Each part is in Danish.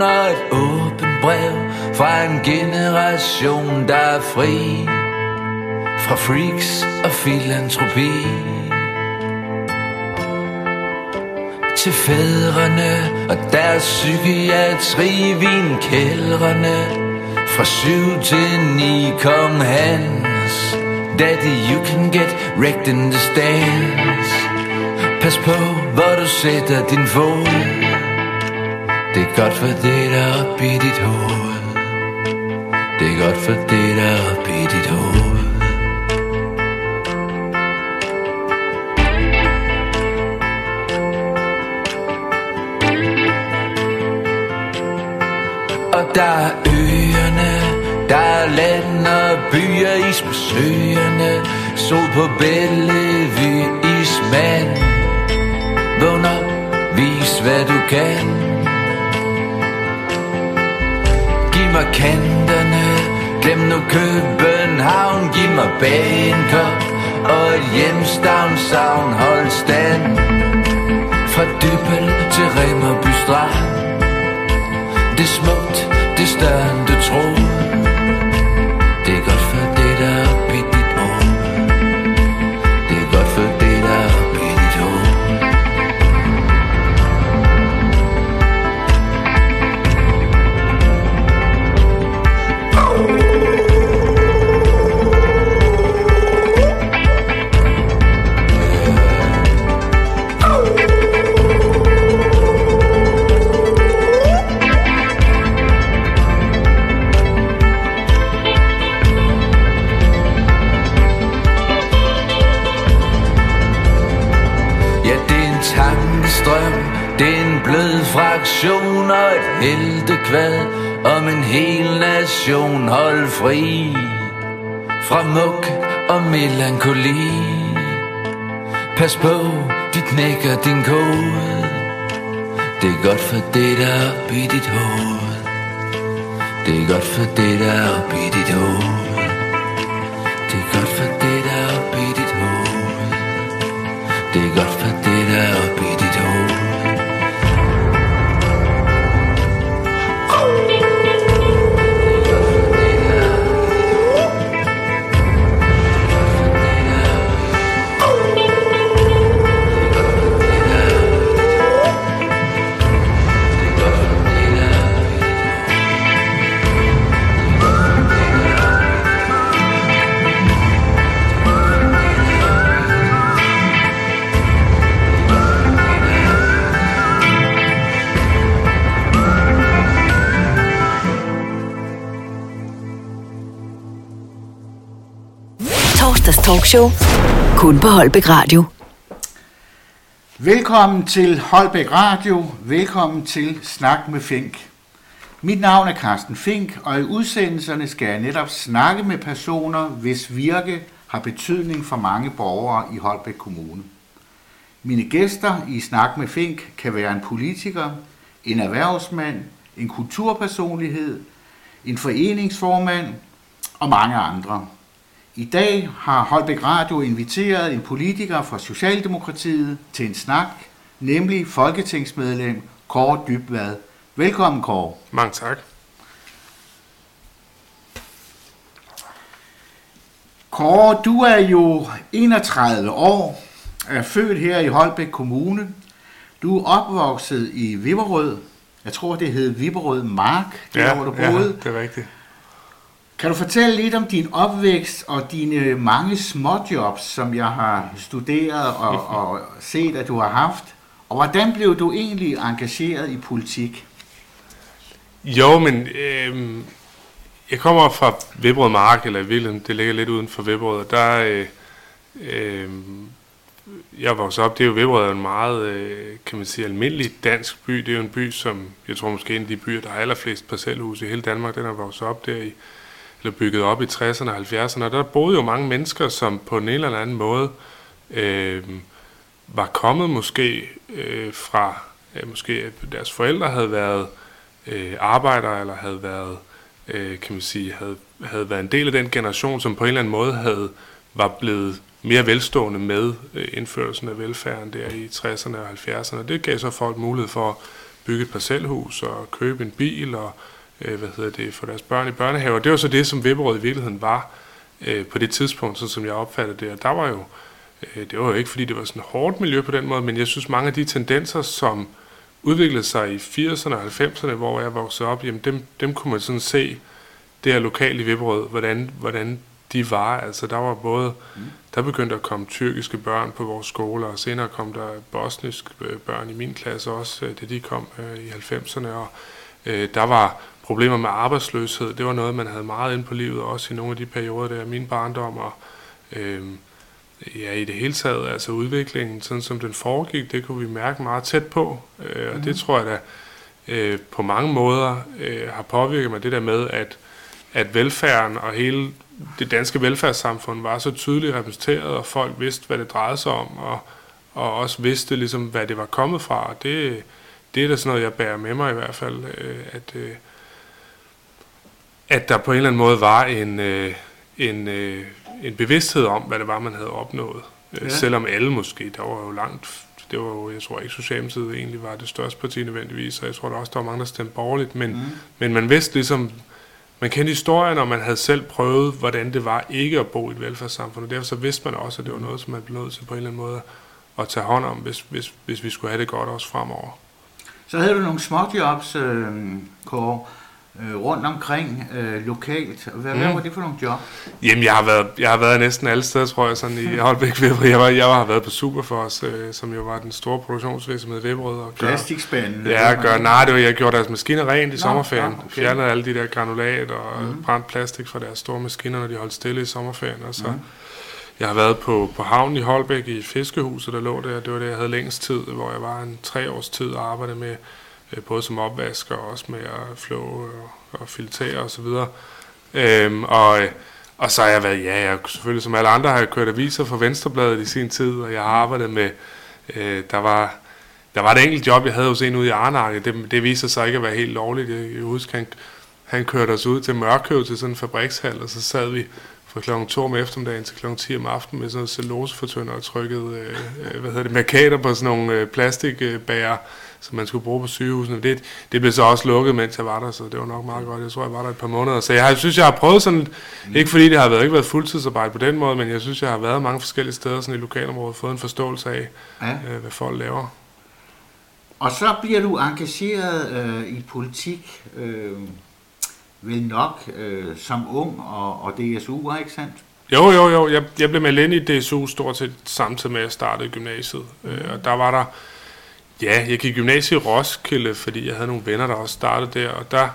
revolution og et åbent brev fra en generation, der er fri fra freaks og filantropi. Til fædrene og deres psykiatri, vinkældrene fra syv til ni kom hans. Daddy, you can get wrecked in the stands. Pas på, hvor du sætter din fod det er godt for det, der er op i dit hoved. Det er godt for det, der er op i dit hoved. Og der er øerne, der er land og byer, is på søerne Sol på Bellevue, ismand. Vågn op, vis hvad du kan. Mig kanterne, glem nu København Giv mig Bangkok og et hjemstavnsavn Hold stand. Fra Dybbel til Remmerby Strand. Det er smukt, det er større end du tror. Nation og et heltekvad om en hel nation hold fri fra muk og melankoli. Pas på, de knækker din kode. Det er godt for det, der er op i dit hoved. Det er godt for det, der er op i dit hoved. Det er godt for det, der er op i dit hoved. Det er godt for det, der er op i talkshow. Kun på Holbæk Radio. Velkommen til Holbæk Radio. Velkommen til Snak med Fink. Mit navn er Carsten Fink, og i udsendelserne skal jeg netop snakke med personer, hvis virke har betydning for mange borgere i Holbæk Kommune. Mine gæster i Snak med Fink kan være en politiker, en erhvervsmand, en kulturpersonlighed, en foreningsformand og mange andre. I dag har Holbæk Radio inviteret en politiker fra Socialdemokratiet til en snak, nemlig folketingsmedlem Kåre Dybvad. Velkommen, Kåre. Mange tak. Kåre, du er jo 31 år, er født her i Holbæk Kommune. Du er opvokset i Viberød. Jeg tror, det hed Viberød Mark, der Ja, hvor du ja, boede. det er rigtigt. Kan du fortælle lidt om din opvækst og dine mange småjobs, som jeg har studeret og, og set, at du har haft? Og hvordan blev du egentlig engageret i politik? Jo, men øh, jeg kommer fra Vibrød Mark, eller i virkeligheden, det ligger lidt uden for Vibrød, og der, øh, øh, jeg voksede op, det er jo Vibrød er en meget, øh, kan man sige, almindelig dansk by. Det er jo en by, som, jeg tror måske en af de byer, der har allerflest parcelhuse i hele Danmark, den er vokset op der i, eller bygget op i 60'erne og 70'erne, og der boede jo mange mennesker, som på en eller anden måde øh, var kommet måske øh, fra, øh, måske deres forældre havde været øh, arbejdere, eller havde været øh, kan man sige, havde, havde været en del af den generation, som på en eller anden måde havde, var blevet mere velstående med øh, indførelsen af velfærden der i 60'erne og 70'erne. Det gav så folk mulighed for at bygge et parcelhus og købe en bil og øh, hvad hedder det, for deres børn i børnehaver. Det var så det, som Vipperød i virkeligheden var øh, på det tidspunkt, så som jeg opfattede det. Og der var jo, øh, det var jo ikke fordi det var sådan et hårdt miljø på den måde, men jeg synes mange af de tendenser, som udviklede sig i 80'erne og 90'erne, hvor jeg voksede op, jamen dem, dem kunne man sådan se, det her lokale i Vipperød, hvordan, hvordan de var. Altså der var både, mm. der begyndte at komme tyrkiske børn på vores skoler, og senere kom der bosniske øh, børn i min klasse også, øh, det de kom øh, i 90'erne, og øh, der var problemer med arbejdsløshed. Det var noget, man havde meget ind på livet, også i nogle af de perioder der, min barndom, og øh, ja, i det hele taget, altså udviklingen, sådan som den foregik, det kunne vi mærke meget tæt på, øh, og mm. det tror jeg da øh, på mange måder øh, har påvirket mig det der med, at, at velfærden og hele det danske velfærdssamfund var så tydeligt repræsenteret, og folk vidste, hvad det drejede sig om, og, og også vidste, ligesom, hvad det var kommet fra. Og det, det er da sådan noget, jeg bærer med mig i hvert fald, øh, at, øh, at der på en eller anden måde var en, øh, en, øh, en bevidsthed om, hvad det var, man havde opnået. Øh, ja. Selvom alle måske, der var jo langt, det var jo, jeg tror ikke, Socialdemokratiet egentlig var det største parti nødvendigvis, og jeg tror der også, der var mange, der stemte borgerligt, men, mm. men man vidste ligesom, man kendte historien, og man havde selv prøvet, hvordan det var ikke at bo i et velfærdssamfund, og derfor så vidste man også, at det var noget, som man blev nødt til på en eller anden måde at tage hånd om, hvis, hvis, hvis vi skulle have det godt også fremover. Så havde du nogle småjobs, øh, Kåre, øh, rundt omkring øh, lokalt. Hvad, mm. hvad var det for nogle job? Jamen, jeg har været, jeg har været næsten alle steder, tror jeg, sådan i Holbæk Vibberød. Jeg, var, jeg har været på Superfors, øh, som jo var den store produktionsvirksomhed i Vibberød. Og Plastikspanden? Ja, gør, nej, det var, jeg gjorde deres maskiner rent i Nå, sommerferien. Ja, okay. Fjernede alle de der granulat og mm. brændt plastik fra deres store maskiner, når de holdt stille i sommerferien. Og så, mm. Jeg har været på, på havnen i Holbæk i fiskehuset, der lå der. Det var det, jeg havde længst tid, hvor jeg var en tre års tid og arbejdede med Øh, både som opvasker og også med at flå og, og filtrere osv. Og, øhm, og, øh, og så har jeg været, ja, jeg, selvfølgelig som alle andre har jeg kørt aviser for Venstrebladet i sin tid, og jeg har arbejdet med, øh, der var der var et enkelt job, jeg havde hos en ude i Arnakke, det, det viste sig ikke at være helt lovligt. Jeg, jeg husker, han, han kørte os ud til Mørkøv til sådan en fabrikshal, og så sad vi fra klokken 2 om eftermiddagen til klokken 10 om aftenen med sådan noget cellulosefortynder og trykket, øh, øh, hvad hedder det, markader på sådan nogle øh, plastikbærer, som man skulle bruge på sygehusene. Det, det blev så også lukket, mens jeg var der, så det var nok meget godt. Jeg tror, jeg var der et par måneder. Så jeg, jeg synes, jeg har prøvet sådan, mm. ikke fordi det har været, ikke været fuldtidsarbejde på den måde, men jeg synes, jeg har været mange forskellige steder sådan i lokalområdet fået en forståelse af, ja. øh, hvad folk laver. Og så bliver du engageret øh, i politik, øh, vel nok øh, som ung og, og DSU, ikke sandt? Jo, jo, jo. Jeg, jeg blev meldt ind i DSU stort set samtidig med, at jeg startede gymnasiet. Øh, og der var der Ja, jeg gik gymnasiet i Roskilde, fordi jeg havde nogle venner, der også startede der, og der,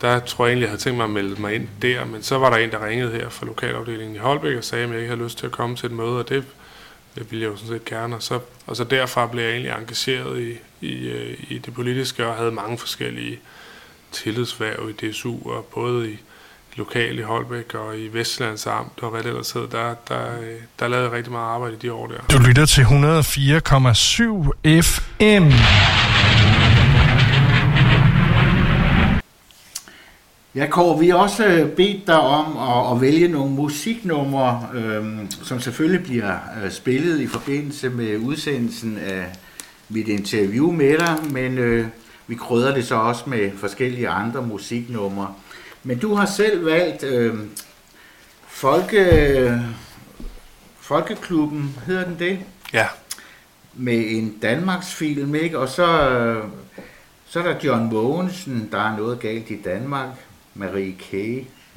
der tror jeg egentlig, jeg havde tænkt mig at melde mig ind der, men så var der en, der ringede her fra lokalafdelingen i Holbæk og sagde, at jeg ikke havde lyst til at komme til et møde, og det, det ville jeg jo sådan set gerne, og så, og så derfra blev jeg egentlig engageret i, i, øh, i det politiske, og havde mange forskellige tillidsværv i DSU, og både i lokal i Holbæk og i Vestlands Amt og hvad det ellers hedder, der, der, der lavede jeg rigtig meget arbejde i de år der. Du lytter til 104,7 FM. Ja, Kåre, vi har også øh, bedt dig om at, at vælge nogle musiknumre, øhm, som selvfølgelig bliver øh, spillet i forbindelse med udsendelsen af mit interview med dig, men øh, vi krydder det så også med forskellige andre musiknumre. Men du har selv valgt øh, Folke, Folkeklubben, hedder den det? Ja. Med en Danmarks film, ikke? Og så, så er der John Mogensen, der er noget galt i Danmark, Marie K.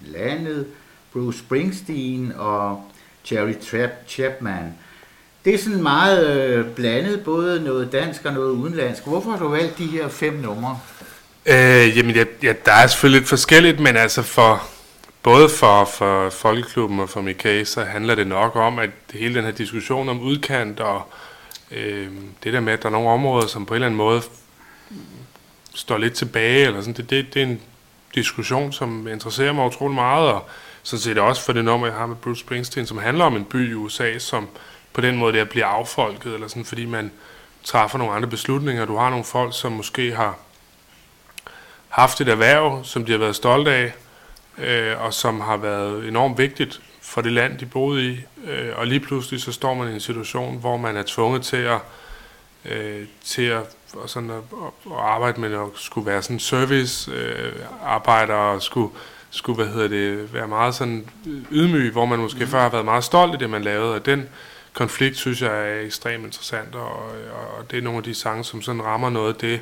Landet, Bruce Springsteen og Jerry Trap Chapman. Det er sådan meget øh, blandet, både noget dansk og noget udenlandsk. Hvorfor har du valgt de her fem numre? Øh, jamen, ja, ja, der er selvfølgelig lidt forskelligt, men altså for, både for, for Folkeklubben og for Mikai, så handler det nok om, at hele den her diskussion om udkant og øh, det der med, at der er nogle områder, som på en eller anden måde står lidt tilbage, eller sådan, det, det, det er en diskussion, som interesserer mig utrolig meget, og sådan set også for det nummer, jeg har med Bruce Springsteen, som handler om en by i USA, som på den måde der bliver affolket, eller sådan, fordi man træffer nogle andre beslutninger. Du har nogle folk, som måske har haft et erhverv, som de har været stolte af, øh, og som har været enormt vigtigt for det land, de boede i. Øh, og lige pludselig så står man i en situation, hvor man er tvunget til at, øh, til at, og sådan at, at arbejde med at skulle være sådan service øh, arbejder og skulle, skulle hvad hedder det, være meget sådan ydmyg, hvor man måske mm. før har været meget stolt af det, man lavede. Og den konflikt, synes jeg, er ekstremt interessant, og, og det er nogle af de sange, som sådan rammer noget af det,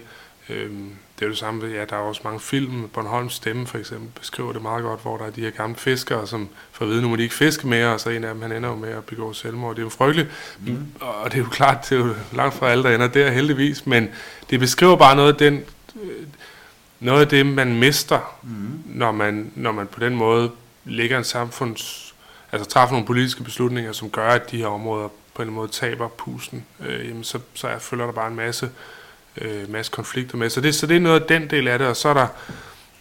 Øhm, det er jo det samme, ja, der er også mange film, Bornholms Stemme for eksempel beskriver det meget godt, hvor der er de her gamle fiskere, som får at vide, nu må de ikke fiske mere, og så en af dem, han ender jo med at begå selvmord. Det er jo frygteligt, mm. og det er jo klart, det er jo langt fra alle, der ender der heldigvis, men det beskriver bare noget af den, noget af det, man mister, mm. når, man, når man på den måde lægger en samfunds, altså træffer nogle politiske beslutninger, som gør, at de her områder på en måde taber pusten, øh, jamen så, så følger der bare en masse øh, masse konflikter med. Så det, så det er noget af den del af det, og så er der,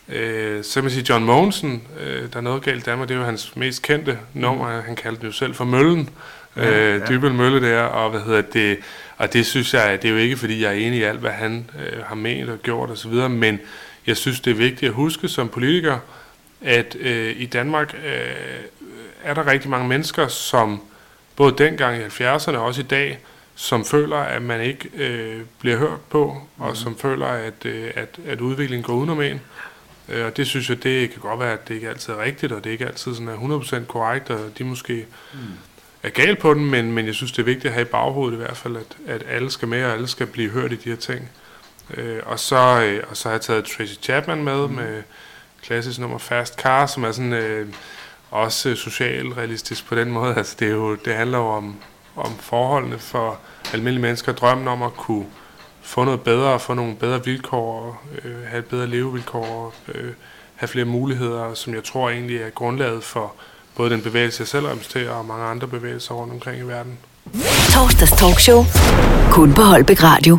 øh, så kan man sige, John Mogensen, øh, der er noget galt der, det er jo hans mest kendte nummer, han kaldte det jo selv for Møllen, ja, øh, ja. Dybel Mølle der, og hvad hedder det, og det synes jeg, det er jo ikke fordi, jeg er enig i alt, hvad han øh, har ment og gjort osv., men jeg synes, det er vigtigt at huske som politiker, at øh, i Danmark øh, er der rigtig mange mennesker, som både dengang i 70'erne og også i dag, som føler, at man ikke øh, bliver hørt på, og mm. som føler, at, øh, at, at udviklingen går udenom en. Øh, og det synes jeg, det kan godt være, at det ikke altid er rigtigt, og det ikke altid sådan er 100% korrekt, og de måske mm. er galt på den, men, men jeg synes, det er vigtigt at have i baghovedet i hvert fald, at, at alle skal med, og alle skal blive hørt i de her ting. Øh, og, så, øh, og så har jeg taget Tracy Chapman med, mm. med klassisk nummer Fast Car, som er sådan øh, også socialrealistisk på den måde. Altså det, er jo, det handler jo om om forholdene for almindelige mennesker, drømmen om at kunne få noget bedre, få nogle bedre vilkår, øh, have bedre levevilkår, øh, have flere muligheder, som jeg tror egentlig er grundlaget for både den bevægelse, jeg selv repræsenterer, og mange andre bevægelser rundt omkring i verden. Torsdags talkshow. Kun på Holbæk Radio.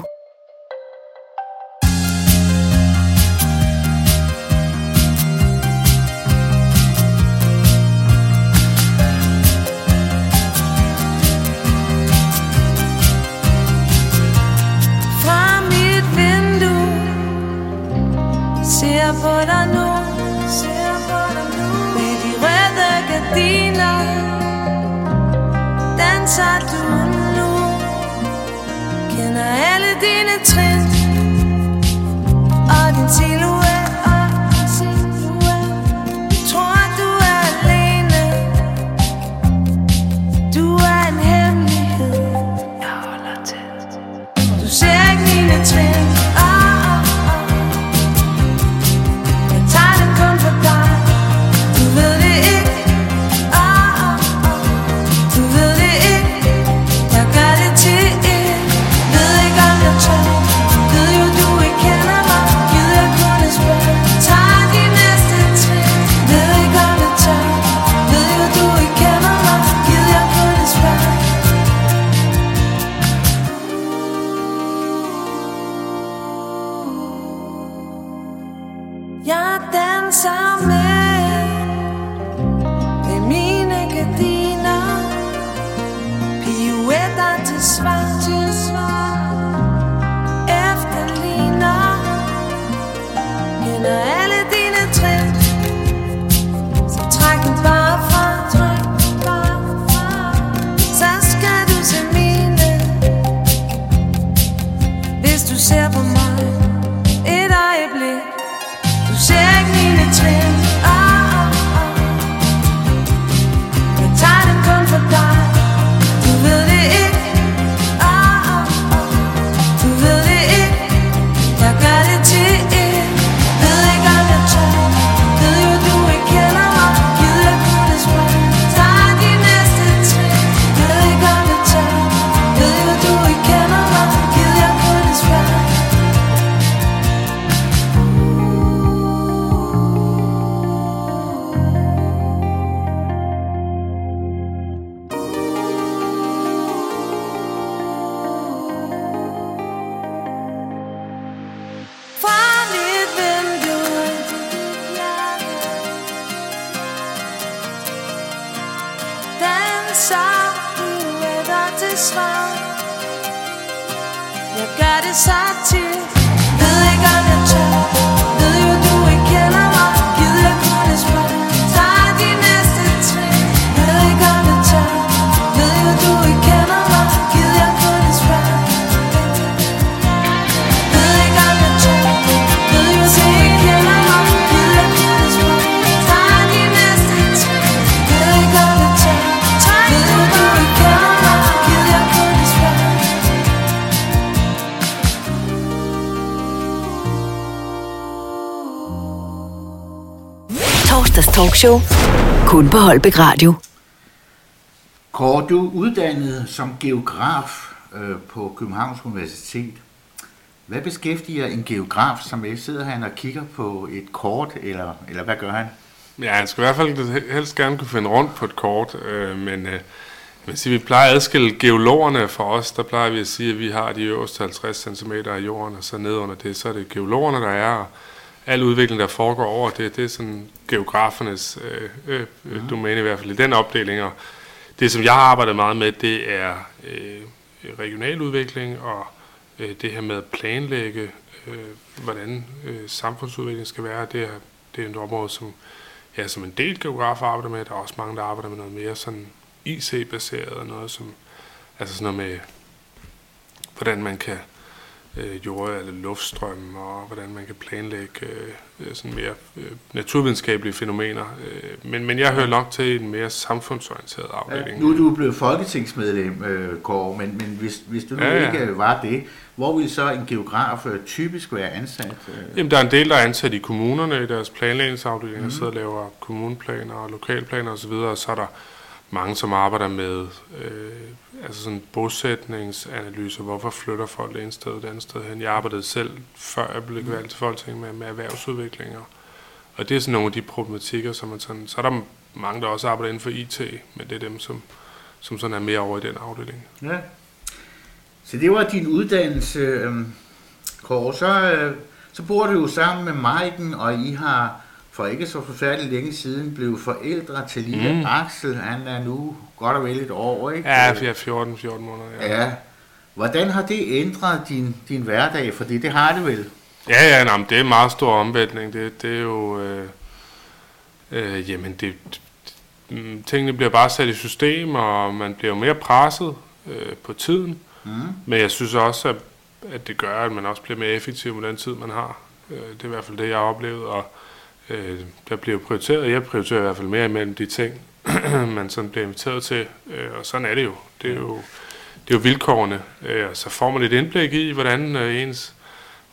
Talkshow. Kun på Holbæk Radio. Kåre, du er uddannet som geograf øh, på Københavns Universitet. Hvad beskæftiger en geograf, som jeg sidder han og kigger på et kort, eller, eller hvad gør han? Ja, han skal i hvert fald helst gerne kunne finde rundt på et kort, øh, men øh, jeg vil sige, vi plejer at adskille geologerne fra os. Der plejer vi at sige, at vi har de øverste 50 cm af jorden, og så ned under det, så er det geologerne, der er. Og al udvikling, der foregår over det, det er sådan geografernes øh, øh, mm. domæne i hvert fald i den opdeling. Og det, som jeg har arbejdet meget med, det er øh, regional udvikling og øh, det her med at planlægge, øh, hvordan øh, samfundsudvikling skal være. Det er, det er et område, som, ja, som en del geografer arbejder med. Der er også mange, der arbejder med noget mere sådan IC-baseret og noget som, altså sådan noget med, hvordan man kan øh, jord- eller luftstrøm, og hvordan man kan planlægge øh, sådan mere øh, naturvidenskabelige fænomener. Øh, men, men jeg hører nok til en mere samfundsorienteret afdeling. Ja, nu er du blevet folketingsmedlem, øh, Kåre, men, men hvis, hvis du nu ja, ja. ikke var det, hvor vil så en geograf øh, typisk være ansat? Øh? Jamen, der er en del, der er ansat i kommunerne i deres planlægningsafdelinger, mm. sidder og laver kommuneplaner og lokalplaner osv., og så er der mange, som arbejder med øh, altså sådan bosætningsanalyser. Hvorfor flytter folk det ene sted og det andet sted hen? Jeg arbejdede selv, før jeg blev valgt til Folketinget, med, med erhvervsudviklinger. Og det er sådan nogle af de problematikker, som man sådan... Så er der mange, der også arbejder inden for IT, men det er dem, som, som sådan er mere over i den afdeling. Ja. Så det var din uddannelse, øh, Kåre. Så, øh, så bor du jo sammen med Maiken, og I har for ikke så forfærdeligt længe siden blev forældre til lille mm. Axel. Han er nu godt og vel et år, ikke? Ja, 14, 14 måneder. Ja. ja. Hvordan har det ændret din, din hverdag? Fordi det har det vel? Ja, ja, nej, det er en meget stor omvæltning. Det, det er jo... Øh, øh, jamen, det, mm, tingene bliver bare sat i system, og man bliver jo mere presset øh, på tiden. Mm. Men jeg synes også, at, at det gør, at man også bliver mere effektiv med den tid, man har. Øh, det er i hvert fald det, jeg har oplevet. Og, øh, der bliver prioriteret. Jeg prioriterer i hvert fald mere imellem de ting, man sådan bliver inviteret til. Øh, og sådan er det jo. Det er jo, det er jo vilkårene. Øh, og så får man et indblik i, hvordan øh, ens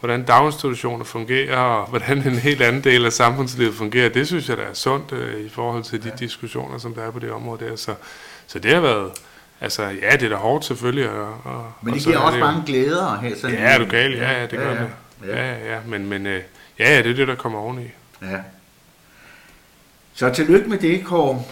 hvordan daginstitutioner fungerer, og hvordan en helt anden del af samfundslivet fungerer. Det synes jeg, der er sundt øh, i forhold til de ja. diskussioner, som der er på det område der. Så, så det har været, altså ja, det er da hårdt selvfølgelig. Og, og, men det og giver også mange glæder have sådan Ja, er du gal? Ja, ja, det ja, gør ja. det. Ja, ja, ja. Men, men øh, ja, ja, det er det, der kommer oveni. Ja. Så tillykke med det, Kåre.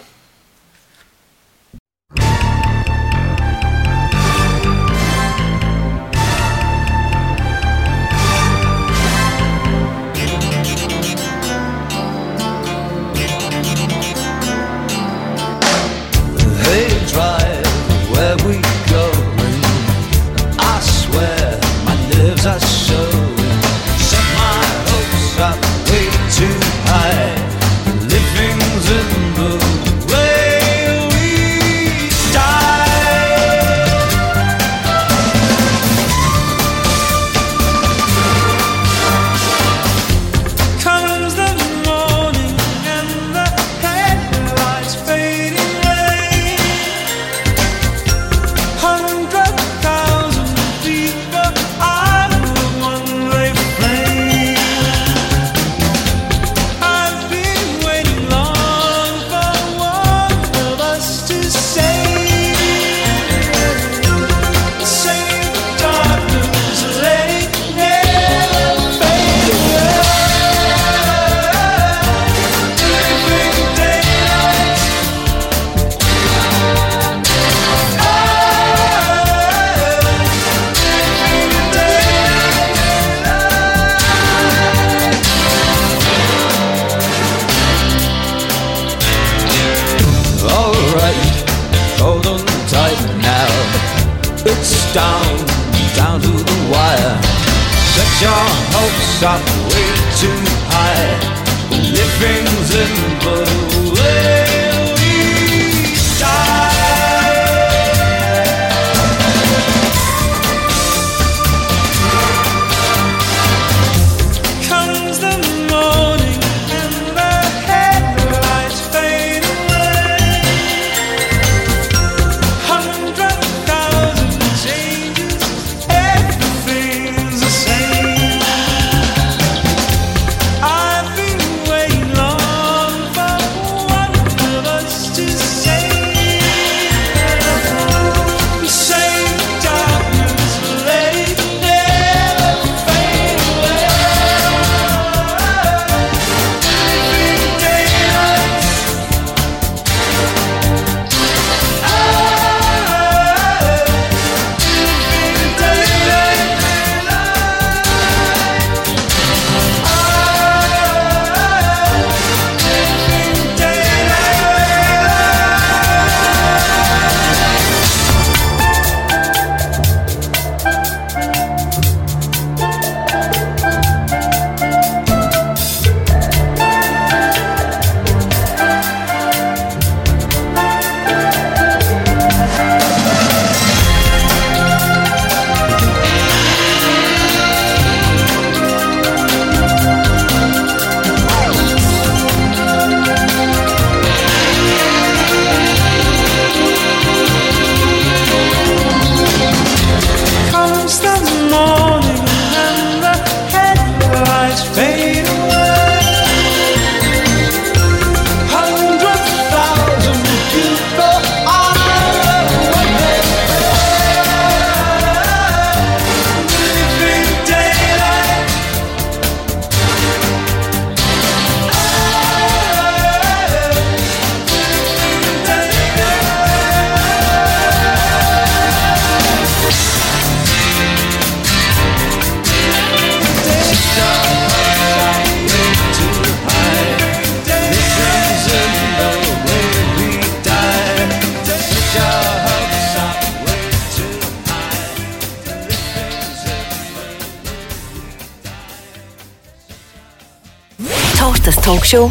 Talkshow.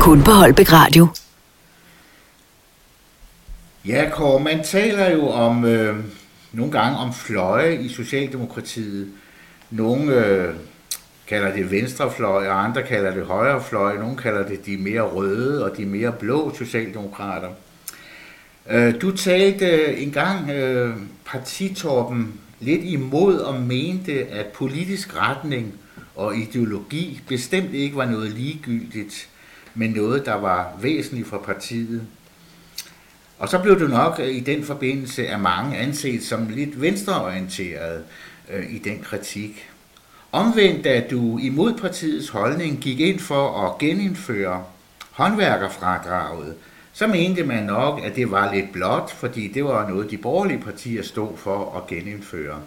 Kun på Holbæk Radio. Ja, Kåre, man taler jo om øh, nogle gange om fløje i Socialdemokratiet. Nogle øh, kalder det venstrefløj, og andre kalder det højrefløj. Nogle kalder det de mere røde og de mere blå socialdemokrater. Øh, du talte øh, engang øh, partitorpen lidt imod og mente, at politisk retning og ideologi bestemt ikke var noget ligegyldigt, men noget, der var væsentligt for partiet. Og så blev du nok øh, i den forbindelse af mange anset som lidt venstreorienteret øh, i den kritik. Omvendt, da du imod partiets holdning gik ind for at genindføre håndværkerfradraget, så mente man nok, at det var lidt blot, fordi det var noget, de borgerlige partier stod for at genindføre.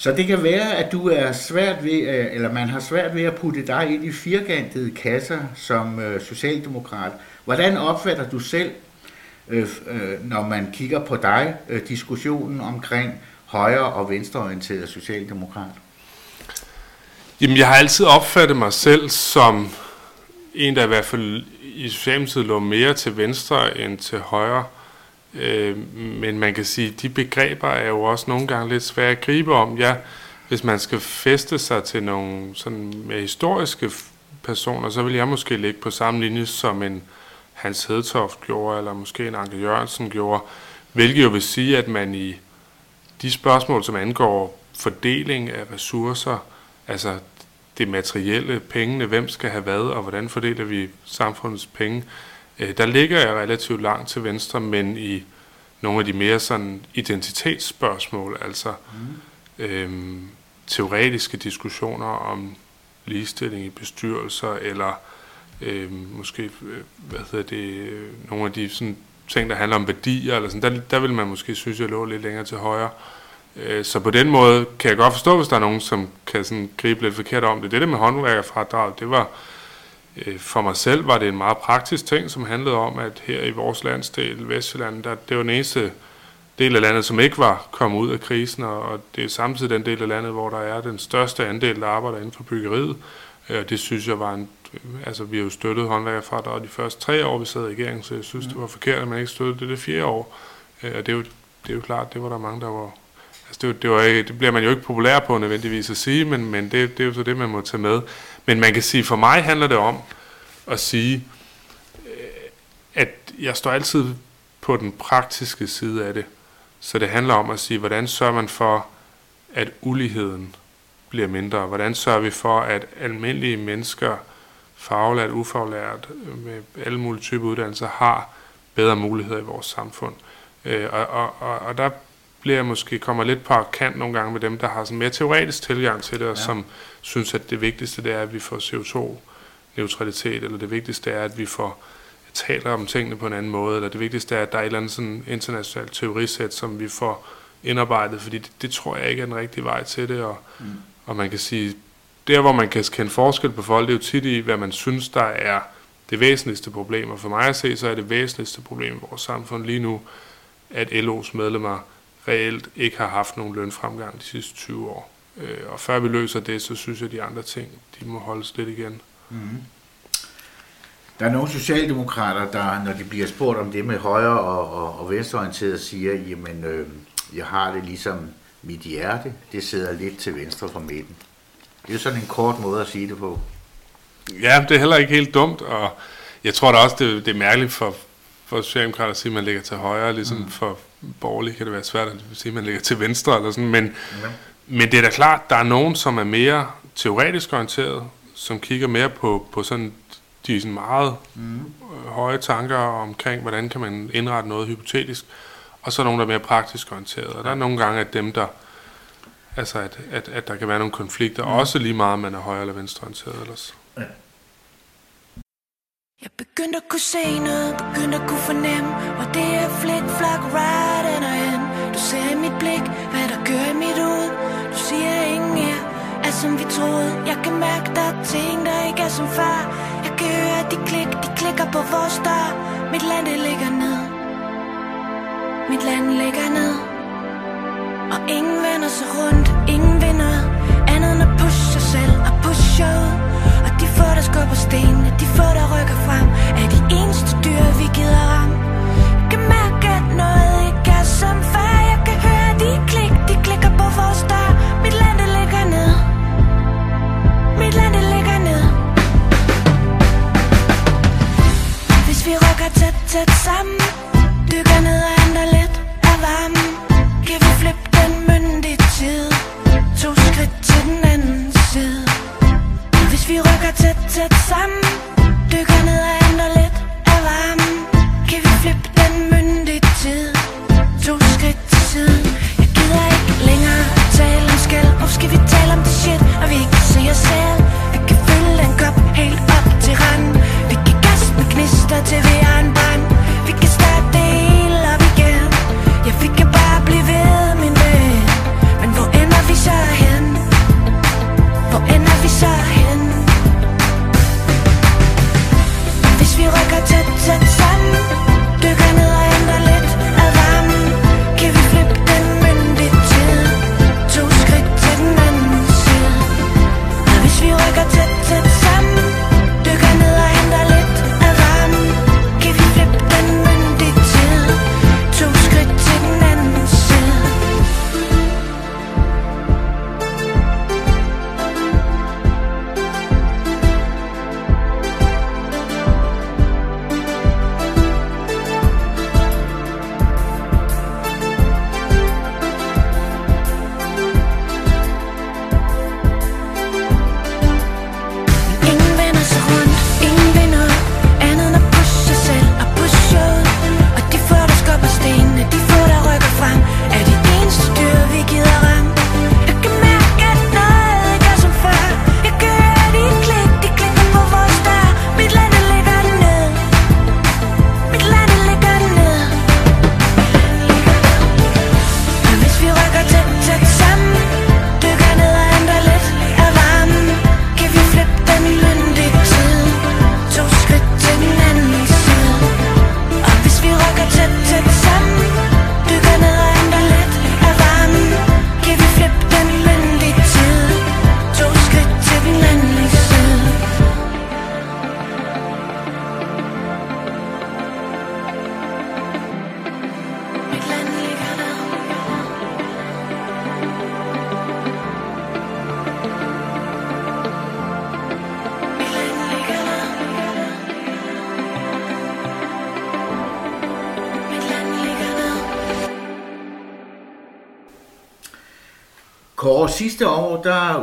Så det kan være, at du er svært ved, øh, eller man har svært ved at putte dig ind i firkantede kasser som øh, socialdemokrat. Hvordan opfatter du selv, øh, øh når man kigger på dig, øh, diskussionen omkring højre- og venstreorienteret socialdemokrat? Jamen, jeg har altid opfattet mig selv som en, der i hvert fald i Socialdemokratiet lå mere til venstre end til højre. Øh, Øh, men man kan sige, at de begreber er jo også nogle gange lidt svære at gribe om. Ja, hvis man skal feste sig til nogle sådan mere historiske personer, så vil jeg måske ligge på samme linje som en Hans Hedtoft gjorde, eller måske en Anke Jørgensen gjorde, hvilket jo vil sige, at man i de spørgsmål, som angår fordeling af ressourcer, altså det materielle, pengene, hvem skal have hvad, og hvordan fordeler vi samfundets penge, øh, der ligger jeg relativt langt til venstre, men i nogle af de mere sådan identitetsspørgsmål, altså mm. øhm, teoretiske diskussioner om ligestilling i bestyrelser, eller øhm, måske, øh, hvad hedder det, nogle af de sådan, ting, der handler om værdier, eller sådan, der, der vil man måske synes, jeg lå lidt længere til højre. Øh, så på den måde kan jeg godt forstå, hvis der er nogen, som kan sådan gribe lidt forkert om det. Det der med håndværkerfradrag, det var øh, for mig selv var det en meget praktisk ting, som handlede om, at her i vores landsdel, Vestjylland, der, det var den eneste del af landet, som ikke var kommet ud af krisen, og det er samtidig den del af landet, hvor der er den største andel, der arbejder inden for byggeriet. Øh, og det synes jeg var en, altså vi har jo støttet håndværkerfradrag de første tre år, vi sad i regeringen, så jeg synes, det var forkert, at man ikke støttede det det fjerde år. Og det er jo, det er jo klart, det var der mange, der var Altså det, det, var ikke, det bliver man jo ikke populær på nødvendigvis at sige, men, men det, det er jo så det, man må tage med. Men man kan sige, for mig handler det om at sige, øh, at jeg står altid på den praktiske side af det. Så det handler om at sige, hvordan sørger man for, at uligheden bliver mindre? Hvordan sørger vi for, at almindelige mennesker, faglært, ufaglært, med alle mulige typer uddannelser, har bedre muligheder i vores samfund? Øh, og, og, og, og der bliver jeg måske kommer lidt på kant nogle gange med dem, der har sådan mere teoretisk tilgang til det, og ja. som synes, at det vigtigste det er, at vi får CO2-neutralitet, eller det vigtigste er, at vi får taler om tingene på en anden måde, eller det vigtigste er, at der er et eller andet sådan internationalt teorisæt, som vi får indarbejdet, fordi det, det tror jeg ikke er den rigtige vej til det, og, mm. og man kan sige, der hvor man kan kende forskel på folk, det er jo tit i, hvad man synes, der er det væsentligste problem, og for mig at se, så er det væsentligste problem i vores samfund lige nu, at LO's medlemmer reelt ikke har haft nogen lønfremgang de sidste 20 år. Øh, og før vi løser det, så synes jeg, at de andre ting, de må holdes lidt igen. Mm-hmm. Der er nogle socialdemokrater, der, når de bliver spurgt om det med højre og, og, og venstreorienteret, siger, jamen, øh, jeg har det ligesom mit hjerte, det sidder lidt til venstre for midten. Det er sådan en kort måde at sige det på. Ja, det er heller ikke helt dumt, og jeg tror da også, det, det er mærkeligt for, for Socialdemokrater at sige, at man ligger til højre, ligesom mm. for borgerlige kan det være svært at sige, at man ligger til venstre eller sådan, men, ja. Men det er da klart, der er nogen, som er mere teoretisk orienteret, som kigger mere på, på sådan de sådan meget mm. høje tanker omkring, hvordan kan man indrette noget hypotetisk, og så er nogen, der er mere praktisk orienteret. Og der er nogle gange, at dem, der altså at, at, at der kan være nogle konflikter, mm. også lige meget, om man er højre eller venstre orienteret ellers. Ja. Jeg begyndte at kunne se noget, begyndte at kunne fornemme Hvor det er flik, flak, right ender hen Du ser i mit blik, hvad der gør i mit ud som vi troede. Jeg kan mærke, der er ting, der ikke er som far Jeg kan høre, de klik, de klikker på vores dør. Mit land, det ligger ned. Mit land ligger ned. Og ingen vender sig rundt, ingen vinder. Andet end at pushe sig selv og pushe showet. Og de får der skubber stenene, de få, der rykker frem Er de eneste dyr, vi gider ramme. Jeg kan mærke, at noget ikke er som far Jeg kan høre de klik, de klikker på vores dør. Hvis vi rykker tæt, tæt sammen Dykker ned og henter lidt af varmen Kan vi flippe den myndige tid. To skridt til den anden side. Hvis vi rykker tæt, tæt sammen Dykker ned og henter lidt af varmen Kan vi flippe den myndige tid. To skridt til siden. Jeg gider ikke længere tale om skæld. Nu skal vi tale om det shit Og vi kan se os selv? Vi kan fylde en kop helt med gnister til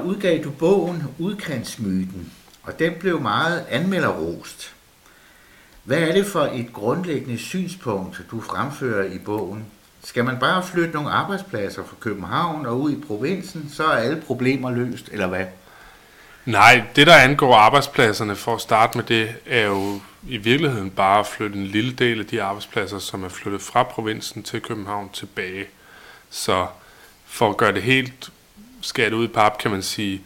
udgav du bogen Udkantsmyten, og den blev meget anmelderrost. Hvad er det for et grundlæggende synspunkt, du fremfører i bogen? Skal man bare flytte nogle arbejdspladser fra København og ud i provinsen, så er alle problemer løst, eller hvad? Nej, det der angår arbejdspladserne, for at starte med det, er jo i virkeligheden bare at flytte en lille del af de arbejdspladser, som er flyttet fra provinsen til København tilbage. Så for at gøre det helt skært ud i pap, kan man sige,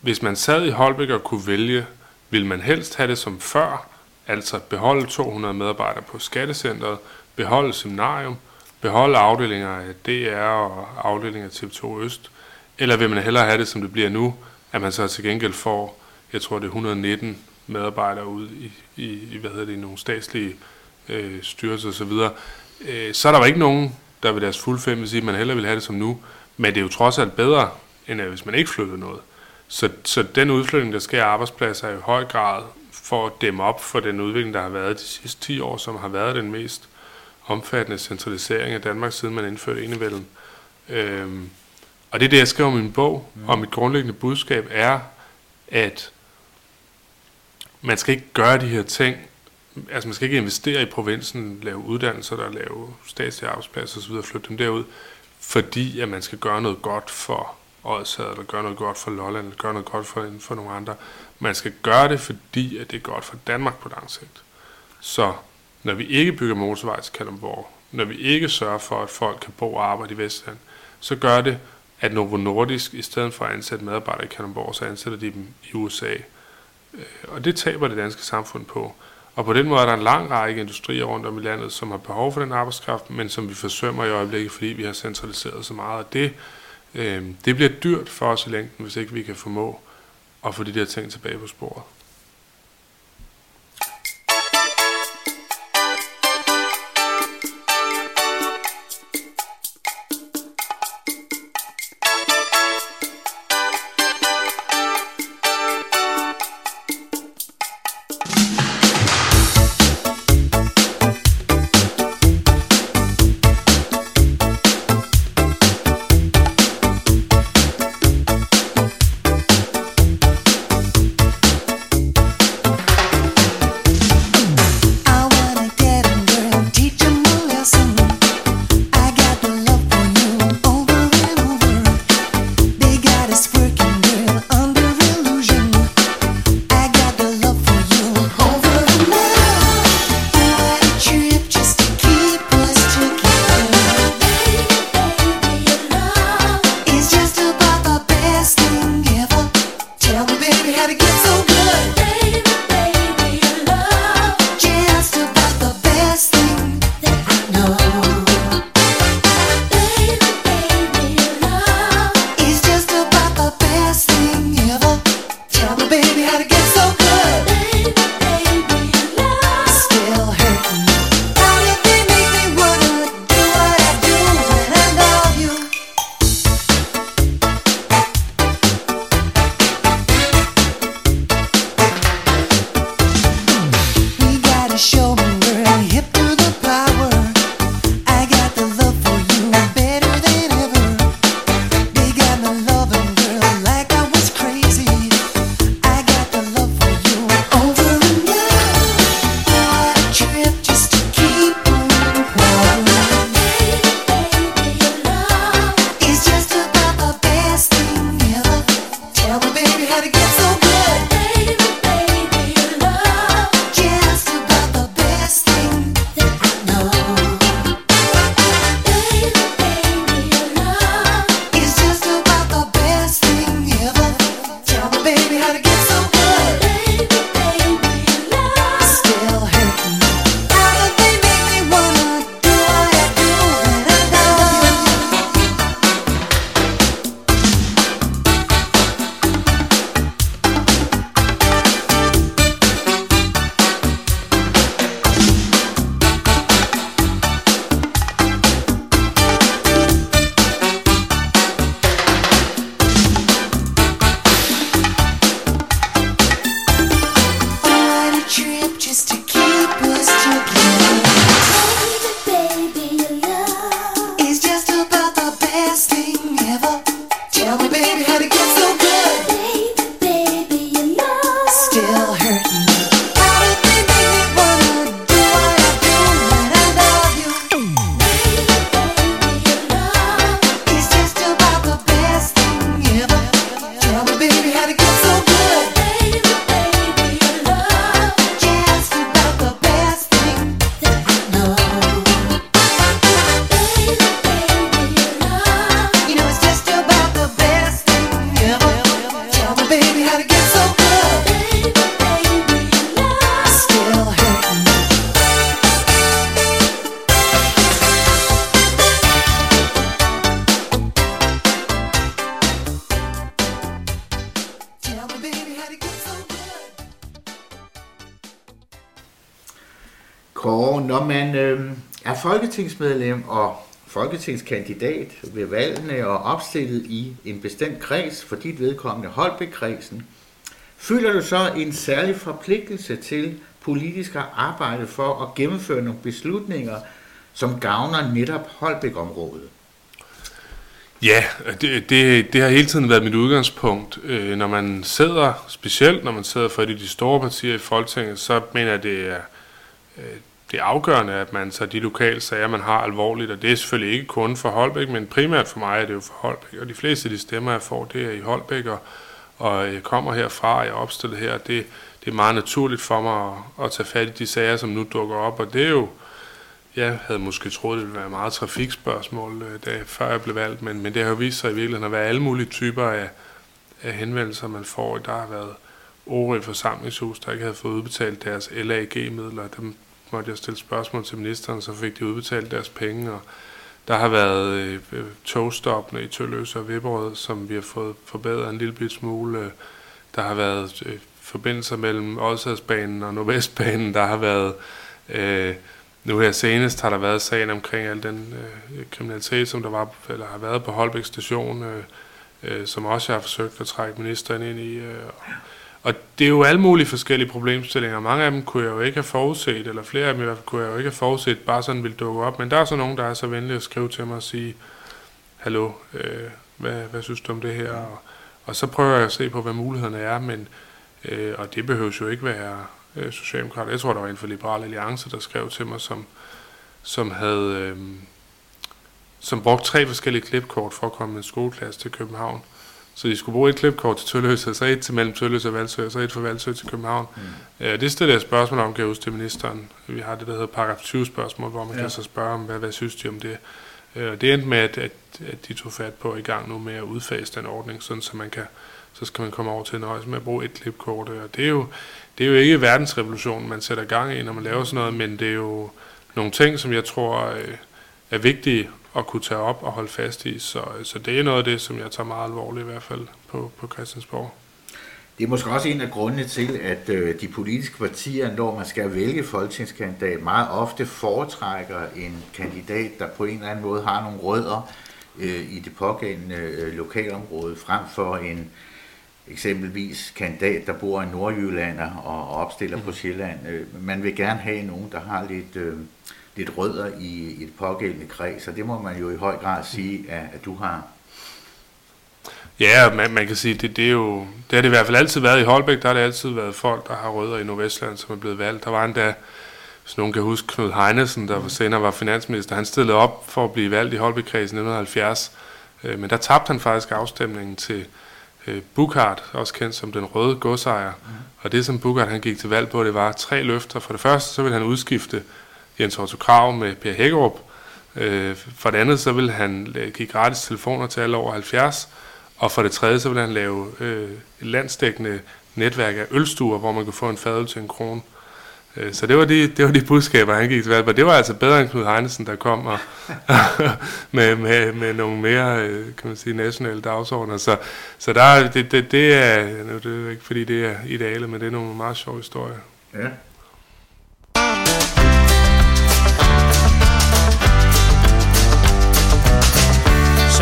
hvis man sad i Holbæk og kunne vælge, ville man helst have det som før, altså beholde 200 medarbejdere på Skattecentret, beholde seminarium, beholde afdelinger af DR og afdelinger af TV2 Øst, eller vil man hellere have det, som det bliver nu, at man så til gengæld får, jeg tror det er 119 medarbejdere ud i, i, hvad hedder det, i nogle statslige øh, styrelser osv., øh, så er der jo ikke nogen, der ved deres fuld fem vil sige, at man hellere vil have det som nu, men det er jo trods alt bedre, end at hvis man ikke flytter noget. Så, så den udflytning, der sker af arbejdspladser, er i høj grad for at dæmme op for den udvikling, der har været de sidste 10 år, som har været den mest omfattende centralisering af Danmark, siden man indførte enevælden. Øhm, og det er det, jeg skriver i min bog, mm. og mit grundlæggende budskab er, at man skal ikke gøre de her ting, altså man skal ikke investere i provinsen, lave uddannelser, der lave statslige arbejdspladser osv., flytte dem derud, fordi at man skal gøre noget godt for Odsad, eller gøre noget godt for Lolland, eller gøre noget godt for, for nogle andre. Man skal gøre det, fordi at det er godt for Danmark på lang sigt. Så når vi ikke bygger motorvej til Kalundborg, når vi ikke sørger for, at folk kan bo og arbejde i Vestland, så gør det, at Novo Nordisk, i stedet for at ansætte medarbejdere i Kalundborg, så ansætter de dem i USA. Øh, og det taber det danske samfund på. Og på den måde er der en lang række industrier rundt om i landet, som har behov for den arbejdskraft, men som vi forsømmer i øjeblikket, fordi vi har centraliseret så meget. Og det, øh, det bliver dyrt for os i længden, hvis ikke vi kan formå at få de der ting tilbage på sporet. Folketingsmedlem og folketingskandidat ved valgene og opstillet i en bestemt kreds, for dit vedkommende Holbæk-kredsen, føler du så en særlig forpligtelse til politisk at arbejde for at gennemføre nogle beslutninger, som gavner netop Holbæk-området? Ja, det, det, det har hele tiden været mit udgangspunkt. Øh, når man sidder, specielt når man sidder for et af de store partier i Folketinget, så mener jeg, det er, øh, det er afgørende, at man tager de lokale sager, man har alvorligt. Og det er selvfølgelig ikke kun for Holbæk, men primært for mig er det jo for Holbæk. Og de fleste af de stemmer, jeg får, det er i Holbæk, og, og jeg kommer herfra, og jeg er opstillet her. Det, det er meget naturligt for mig at, at tage fat i de sager, som nu dukker op. Og det er jo jeg havde måske troet, det ville være meget trafikspørgsmål, øh, da, før jeg blev valgt, men, men det har jo vist sig i virkeligheden at være alle mulige typer af, af henvendelser, man får. Der har været Ore forsamlingshus, der ikke havde fået udbetalt deres LAG-midler. Dem måtte jeg stille spørgsmål til ministeren, så fik de udbetalt deres penge. Og der har været øh, øh togstoppene i Tølløse og Vibberød, som vi har fået forbedret en lille bit smule. Der har været øh, forbindelser mellem Odsherredsbanen og Nordvestbanen. Der har været... Øh, nu her senest har der været sagen omkring al den øh, kriminalitet, som der var, eller har været på Holbæk station, øh, øh, som også jeg har forsøgt at trække ministeren ind i. Øh, og det er jo alle mulige forskellige problemstillinger. Mange af dem kunne jeg jo ikke have forudset, eller flere af dem i hvert fald kunne jeg jo ikke have forudset, bare sådan ville dukke op. Men der er så nogen, der er så venlige at skrive til mig og sige, hallo, øh, hvad, hvad synes du om det her? Og, og så prøver jeg at se på, hvad mulighederne er, men, øh, og det behøver jo ikke være øh, socialdemokrater. Jeg tror, der var en fra Liberal Alliance, der skrev til mig, som, som havde øh, som brugt tre forskellige klipkort for at komme med en skoleklasse til København. Så de skulle bruge et klipkort til Tølløse, så et til mellem Tølløse og Valsø, og så et fra Valsø til København. Mm. Øh, det stiller jeg spørgsmål om, kan jeg til ministeren. Vi har det, der hedder paragraf 20 spørgsmål, hvor man ja. kan så spørge om, hvad, hvad synes de om det. Øh, det endte med, at, at, at de tog fat på i gang nu med at udfase den ordning, sådan så man kan så skal man komme over til nøjes med at bruge et klipkort. Og det er jo, det er jo ikke verdensrevolutionen, man sætter gang i, når man laver sådan noget, men det er jo nogle ting, som jeg tror øh, er vigtige at kunne tage op og holde fast i. Så, så det er noget af det, som jeg tager meget alvorligt i hvert fald på, på Christiansborg. Det er måske også en af grundene til, at øh, de politiske partier, når man skal vælge folketingskandidat, meget ofte foretrækker en kandidat, der på en eller anden måde har nogle rødder øh, i det pågældende øh, lokalområde, frem for en eksempelvis kandidat, der bor i Nordjylland og opstiller mm. på Sjælland. Øh, man vil gerne have nogen, der har lidt, øh, lidt rødder i, i et pågældende kreds, og det må man jo i høj grad sige, at, at du har. Ja, man, man kan sige, det, det, er jo, det har det i hvert fald altid været i Holbæk, der har det altid været folk, der har rødder i Nordvestland, som er blevet valgt. Der var endda, hvis nogen kan huske, Knud Heinesen, der senere var finansminister, han stillede op for at blive valgt i Holbæk-kredsen i 1970, øh, men der tabte han faktisk afstemningen til, øh, Bukart, også kendt som den røde godsejer. Mm. Og det, som Bukart han gik til valg på, det var tre løfter. For det første, så ville han udskifte Jens Otto Krav med Per Hækkerup. Øh, for det andet, så vil han give gratis telefoner til alle over 70. Og for det tredje, så vil han lave øh, et landsdækkende netværk af ølstuer, hvor man kan få en fadøl til en krone. Øh, så det var de, det var de budskaber, han gik til valg på. Det var altså bedre end Knud Heinesen, der kom og, med, med, med nogle mere øh, kan man sige, nationale dagsordner. Så, så der, det, det, det, er, nu, det er ikke fordi det er idealet, men det er nogle meget sjove historier. Ja.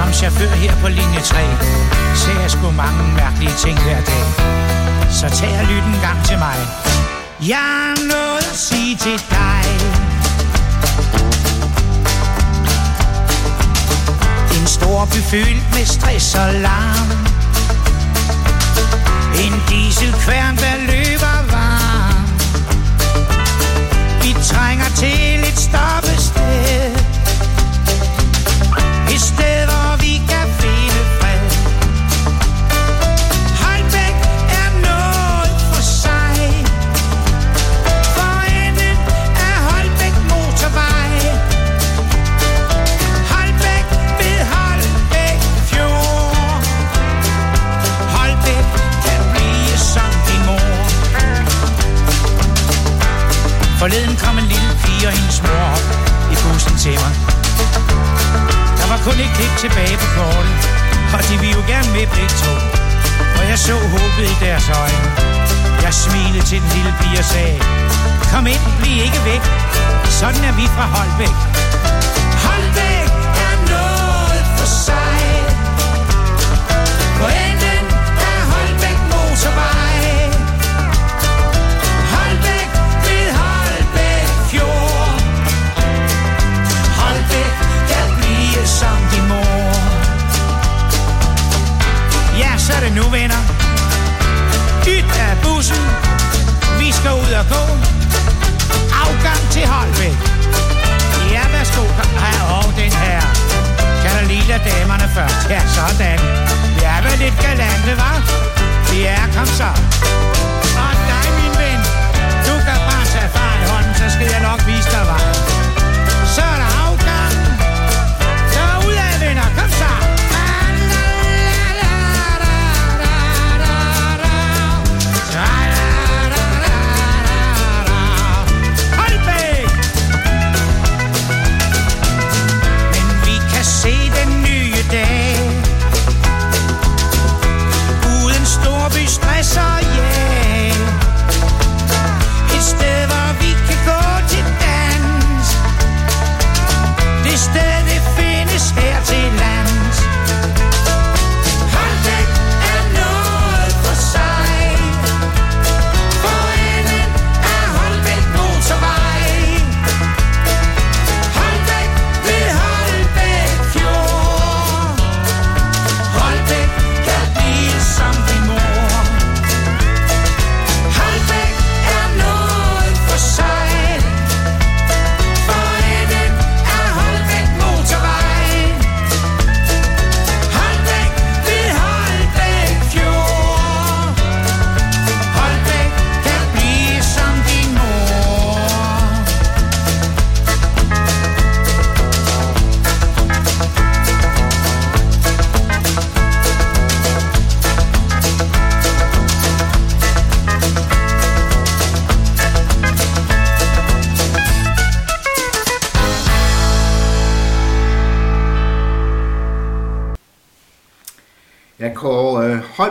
Som chauffør her på linje 3 ser jeg sgu mange mærkelige ting hver dag. Så tag og lyt en gang til mig. Jeg har noget at sige til dig En stor by fyldt med stress og larm En dieselkværn, der løber varm Vi trænger til et stop til mig. Der var kun et klip tilbage på kortet, og de ville jo gerne med begge to. Og jeg så håbet i deres øjne. Jeg smilede til den lille pige og sagde, kom ind, bliv ikke væk. Sådan er vi fra Holbæk. Holbæk er det nu, venner. Ud af bussen. Vi skal ud og gå. Afgang til Holbæk. Ja, værsgo. Ja, og den her. Kan der lige lade damerne først? Ja, sådan. Det er vel lidt galante, hva'? Vi er, kom så. Og dig, min ven. Du kan bare tage far i hånden, så skal jeg nok vise dig vej.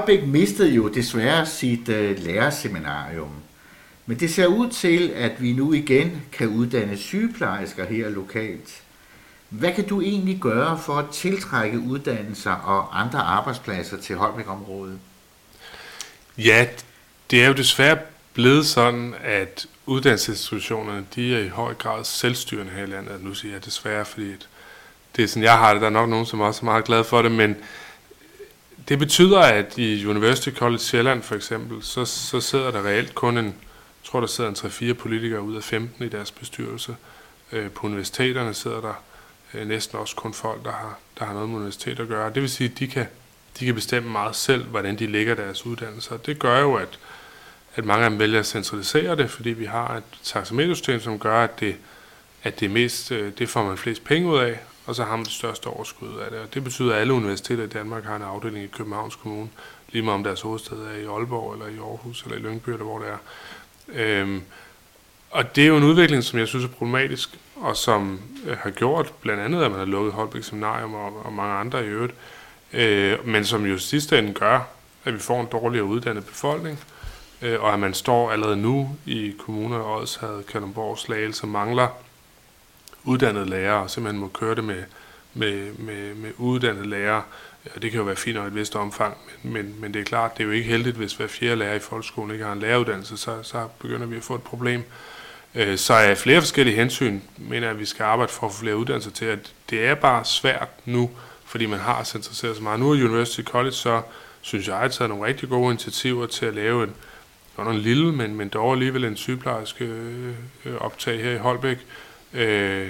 Ørbæk mistede jo desværre sit øh, lærerseminarium. Men det ser ud til, at vi nu igen kan uddanne sygeplejersker her lokalt. Hvad kan du egentlig gøre for at tiltrække uddannelser og andre arbejdspladser til Holbæk-området? Ja, det er jo desværre blevet sådan, at uddannelsesinstitutionerne, de er i høj grad selvstyrende her i landet. Nu siger jeg desværre, fordi det er sådan, jeg har det. Der er nok nogen, som også er meget glade for det, men det betyder, at i University College Sjælland for eksempel, så, så sidder der reelt kun en, jeg tror der sidder en 3-4 politikere ud af 15 i deres bestyrelse. Øh, på universiteterne sidder der øh, næsten også kun folk, der har, der har noget med universitet at gøre. Det vil sige, at de kan, de kan bestemme meget selv, hvordan de lægger deres uddannelser. Det gør jo, at, at mange af dem vælger at centralisere det, fordi vi har et taxametersystem, som gør, at det, at det, mest, øh, det får man flest penge ud af, og så har man det største overskud af det. Og det betyder, at alle universiteter i Danmark har en afdeling i Københavns Kommune, lige meget om deres hovedstad er i Aalborg, eller i Aarhus, eller i Lyngby, eller hvor det er. Øhm, og det er jo en udvikling, som jeg synes er problematisk, og som øh, har gjort blandt andet, at man har lukket Holbæk Seminarium og, og mange andre i øvrigt, øh, men som jo sidste ende gør, at vi får en dårligere uddannet befolkning, øh, og at man står allerede nu i kommuner, havde Kalundborg, Slagelse, mangler uddannede lærere, og simpelthen må køre det med, med, med, med uddannede lærere. Og det kan jo være fint og et vist omfang, men, men, men det er klart, det er jo ikke heldigt, hvis hver fjerde lærer i folkeskolen ikke har en læreruddannelse, så, så begynder vi at få et problem. Øh, Så af flere forskellige hensyn mener jeg, at vi skal arbejde for at få flere uddannelser til, at det er bare svært nu, fordi man har centreret så meget. Nu er University College så, synes jeg, har taget nogle rigtig gode initiativer til at lave en, godt en lille, men, men dog alligevel en sygeplejerske øh, øh optag her i Holbæk. Øh,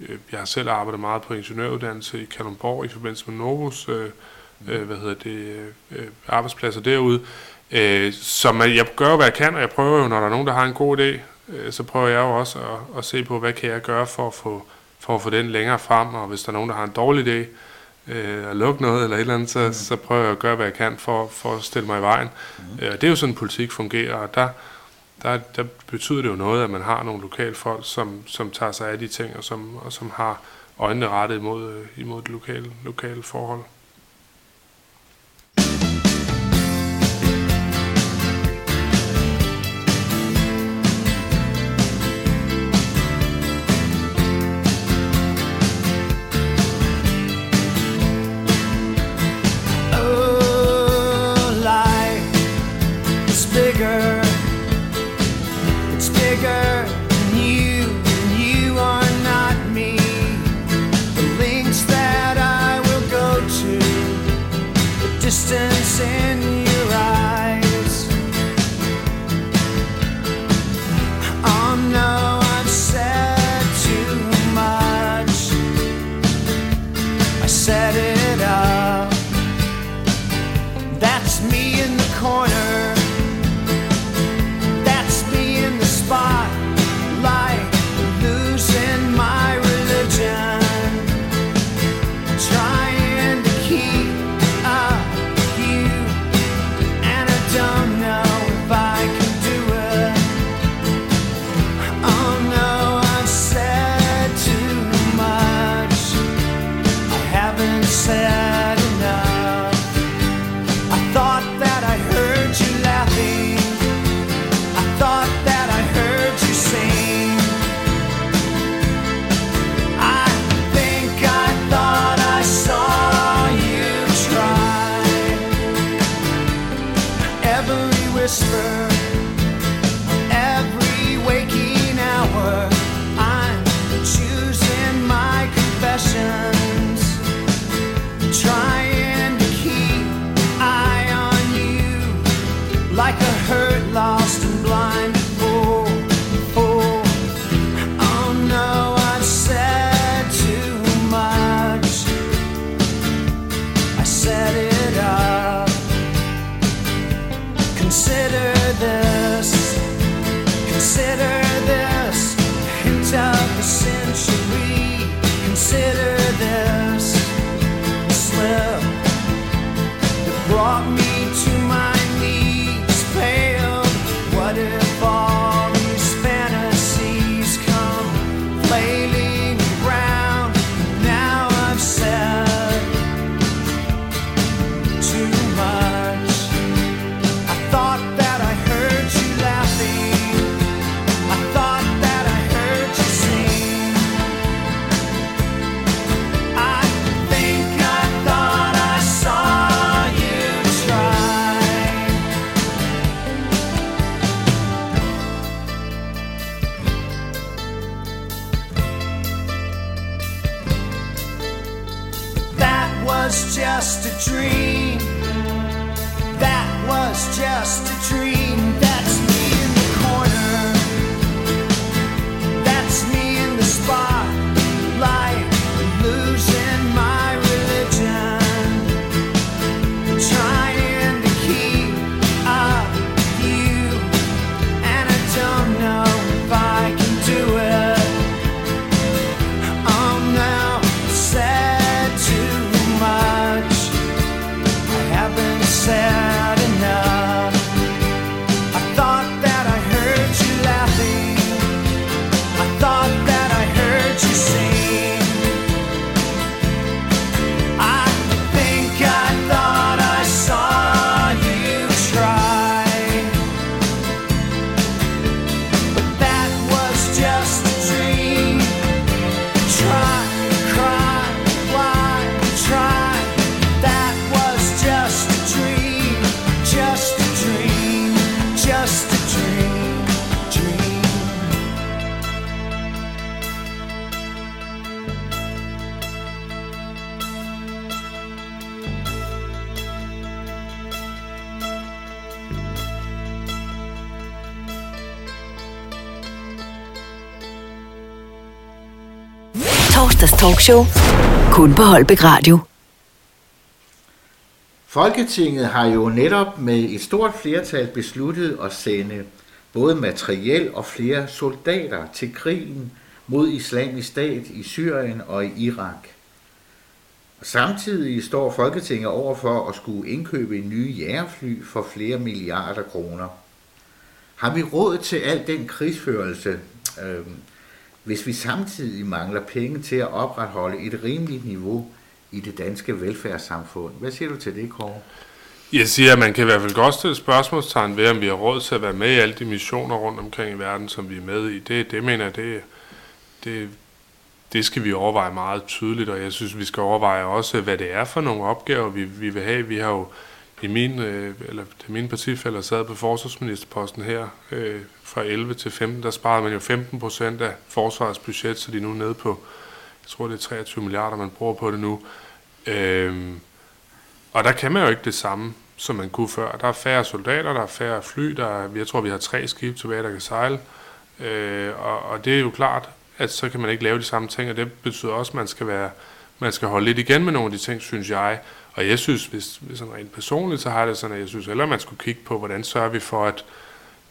øh, jeg har selv arbejdet meget på ingeniøruddannelse i Kalundborg i forbindelse med Novus, øh, øh, hvad hedder det, øh, arbejdspladser derude. Øh, så man, jeg gør hvad jeg kan, og jeg prøver jo, når der er nogen, der har en god idé, øh, så prøver jeg jo også at, at se på, hvad kan jeg gøre for at få, for at få den længere frem, og hvis der er nogen, der har en dårlig idé, øh, at lukke noget eller et eller andet, så, mm. så prøver jeg at gøre, hvad jeg kan for, for at stille mig i vejen. Mm. Øh, det er jo sådan, politik fungerer, og der, der, der betyder det jo noget, at man har nogle lokale folk, som, som tager sig af de ting, og som, og som har øjnene rettet imod, øh, imod det lokale, lokale forhold. whisper. Torsdags talkshow. Kun på Holbæk Radio. Folketinget har jo netop med et stort flertal besluttet at sende både materiel og flere soldater til krigen mod islamisk stat i Syrien og i Irak. Samtidig står Folketinget over for at skulle indkøbe nye jægerfly for flere milliarder kroner. Har vi råd til al den krigsførelse, øh, hvis vi samtidig mangler penge til at opretholde et rimeligt niveau i det danske velfærdssamfund? Hvad siger du til det, Kåre? Jeg siger, at man kan i hvert fald godt stille spørgsmålstegn ved, om vi har råd til at være med i alle de missioner rundt omkring i verden, som vi er med i. Det, det mener jeg, det, det, det skal vi overveje meget tydeligt, og jeg synes, vi skal overveje også, hvad det er for nogle opgaver, vi, vi vil have. Vi har jo i min, øh, eller da mine partifælder sad på forsvarsministerposten her øh, fra 11 til 15, der sparede man jo 15 procent af forsvarets budget, så de er nu nede på, jeg tror det er 23 milliarder, man bruger på det nu. Øhm, og der kan man jo ikke det samme, som man kunne før. Der er færre soldater, der er færre fly, der er, jeg tror, vi har tre skibe tilbage, der kan sejle. Øh, og, og det er jo klart, at så kan man ikke lave de samme ting, og det betyder også, at man skal, være, man skal holde lidt igen med nogle af de ting, synes jeg. Og jeg synes, hvis, hvis sådan rent personligt, så har det sådan, at jeg synes heller, man skulle kigge på, hvordan sørger vi for, at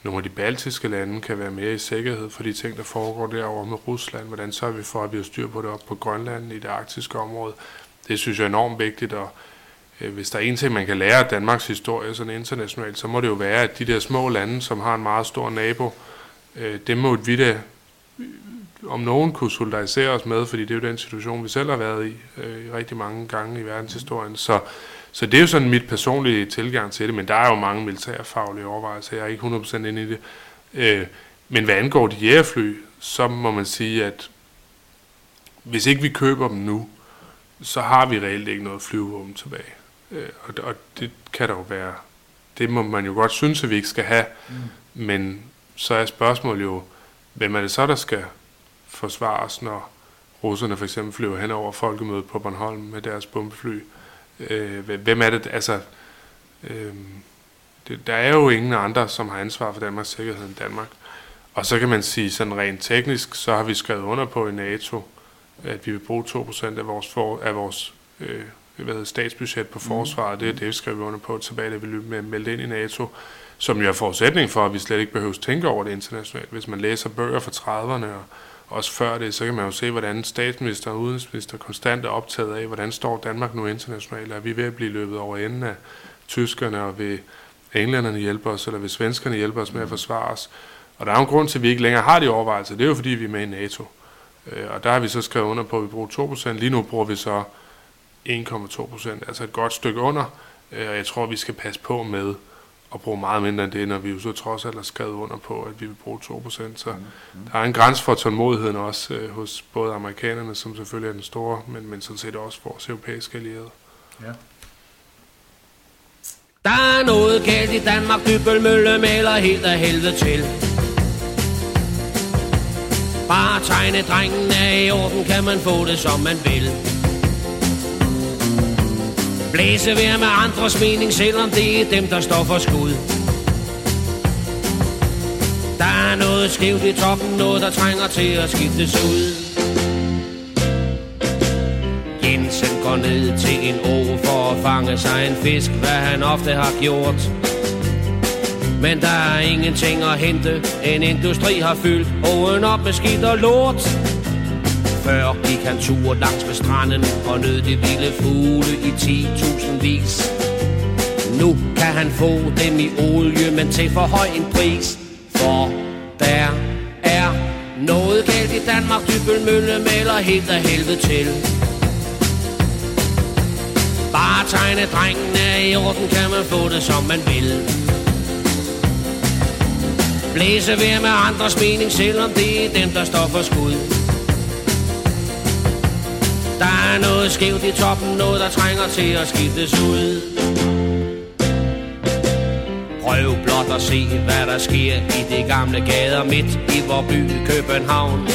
nogle af de baltiske lande kan være mere i sikkerhed for de ting, der foregår derovre med Rusland. Hvordan sørger vi for, at vi har styr på det op på Grønland i det arktiske område. Det synes jeg er enormt vigtigt, og øh, hvis der er en ting, man kan lære af Danmarks historie sådan internationalt, så må det jo være, at de der små lande, som har en meget stor nabo, øh, dem må vi da øh, om nogen kunne solidarisere os med, fordi det er jo den situation, vi selv har været i øh, rigtig mange gange i verdenshistorien. Så, så det er jo sådan mit personlige tilgang til det, men der er jo mange militærfaglige overvejelser, jeg er ikke 100% inde i det. Øh, men hvad angår de jægerfly, så må man sige, at hvis ikke vi køber dem nu, så har vi reelt ikke noget flyvevåben tilbage. Øh, og, og det kan der jo være. Det må man jo godt synes, at vi ikke skal have. Mm. Men så er spørgsmålet jo, hvem er det så, der skal forsvares, når russerne for eksempel flyver hen over folkemødet på Bornholm med deres bombefly. Øh, hvem er det? Altså, øh, det, der er jo ingen andre, som har ansvar for Danmarks sikkerhed end Danmark. Og så kan man sige, sådan rent teknisk, så har vi skrevet under på i NATO, at vi vil bruge 2% af vores, for, af vores øh, hvad hedder, statsbudget på forsvaret. Det er det, vi skrev under på tilbage, da vi med meldt ind i NATO, som jo er forudsætning for, at vi slet ikke behøver at tænke over det internationalt. Hvis man læser bøger fra 30'erne og også før det, så kan man jo se, hvordan statsminister og udenrigsminister konstant er optaget af, hvordan står Danmark nu internationalt. Er vi ved at blive løbet over enden af tyskerne, og vil englænderne hjælpe os, eller vil svenskerne hjælpe os med at forsvare os? Og der er jo en grund til, at vi ikke længere har de overvejelser. Det er jo fordi, vi er med i NATO. Øh, og der har vi så skrevet under på, at vi bruger 2%. Lige nu bruger vi så 1,2%, altså et godt stykke under. Øh, og jeg tror, vi skal passe på med at bruge meget mindre end det, når vi jo så trods alt har skrevet under på, at vi vil bruge 2%. Så mm. hmm der er en grænse for tålmodigheden også øh, hos både amerikanerne, som selvfølgelig er den store, men, men sådan set også vores europæiske allierede. Ja. Der er noget galt i Danmark, Dybølmølle maler helt af helvede til. Bare tegne drengen af i orden, kan man få det som man vil. Blæse vær med andres mening, selvom det er dem, der står for skud. Der er noget skævt i toppen, noget der trænger til at skiftes ud. Jensen går ned til en å for at fange sig en fisk, hvad han ofte har gjort. Men der er ingenting at hente, en industri har fyldt åen op med skidt og lort. Før gik han tur langs med stranden og nød de vilde fugle i 10.000 vis. Nu kan han få dem i olie, men til for høj en pris. For der er noget galt i Danmark, Dybølmølle maler helt af helvede til. Bare tegne drengene i orden, kan man få det som man vil. Blæse ved med andres mening, selvom det er dem, der står for skud. Der er noget skævt i toppen, noget der trænger til at skiftes ud. Prøv blot at se, hvad der sker i de gamle gader midt i vor by København.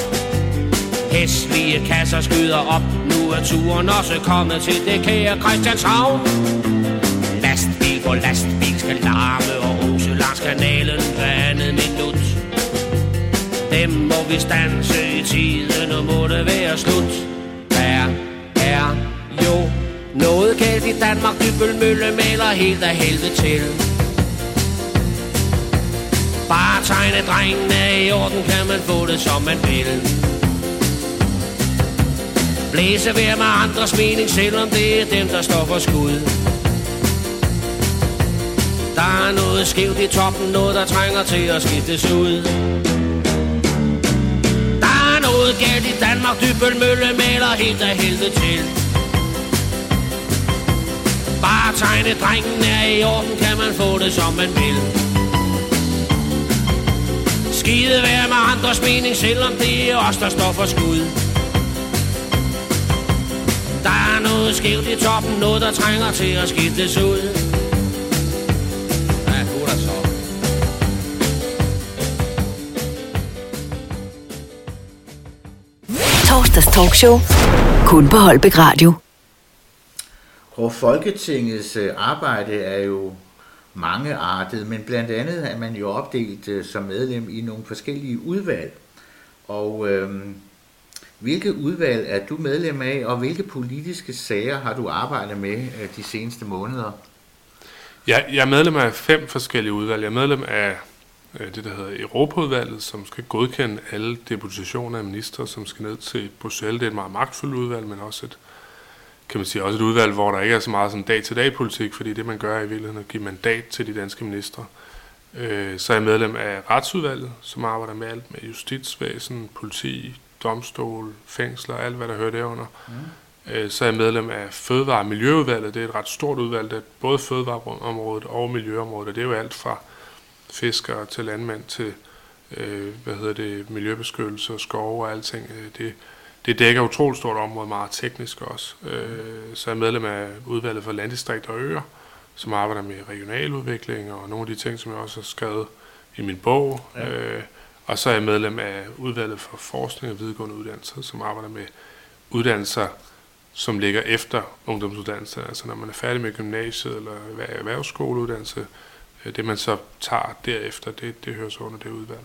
Hæslige kasser skyder op, nu er turen også kommet til det kære Christianshavn. Lastbil på lastbil skal larme og rose langs kanalen hver andet minut. Dem må vi stanse i tiden, og må det være slut noget galt i Danmark. Dybølmølle maler helt af helvede til. Bare tegne drengene i orden, kan man få det som man vil. Blæse ved med andres mening, selvom det er dem, der står for skud. Der er noget skævt i toppen, noget der trænger til at skiftes ud noget galt i Danmark Dybølmølle maler helt af helvede til tegne drengen er i orden Kan man få det som man vil Skide være med andres mening Selvom det er os der står for skud Der er noget skævt i toppen Noget der trænger til at skiftes ud Torsdags talkshow. Kun på Holbæk Radio. Og Folketingets øh, arbejde er jo mangeartet, men blandt andet er man jo opdelt øh, som medlem i nogle forskellige udvalg. Og øh, hvilke udvalg er du medlem af, og hvilke politiske sager har du arbejdet med øh, de seneste måneder? Ja, jeg er medlem af fem forskellige udvalg. Jeg er medlem af det, der hedder Europaudvalget, som skal godkende alle deputationer af minister, som skal ned til Bruxelles. Det er et meget magtfuldt udvalg, men også et, kan man sige, også et udvalg, hvor der ikke er så meget sådan dag-til-dag politik, fordi det, man gør, er i virkeligheden at give mandat til de danske ministre. Øh, så er jeg medlem af Retsudvalget, som arbejder med alt med justitsvæsen, politi, domstol, fængsler, alt hvad der hører derunder. Mm. Øh, så er jeg medlem af Fødevare- og Miljøudvalget. Det er et ret stort udvalg, det er både fødevareområdet og miljøområdet, og det er jo alt fra fiskere til landmænd til øh, hvad hedder det, miljøbeskyttelse og skove og alting. Øh, det, det dækker utroligt stort område, meget teknisk også. Øh, så er jeg medlem af udvalget for landdistrikt og øer, som arbejder med regionaludvikling og nogle af de ting, som jeg også har skrevet i min bog. Ja. Øh, og så er jeg medlem af udvalget for forskning og videregående uddannelser, som arbejder med uddannelser, som ligger efter ungdomsuddannelse. Altså når man er færdig med gymnasiet eller erhver- erhvervsskoleuddannelse, øh, det man så tager derefter, det, det hører så under det udvalg.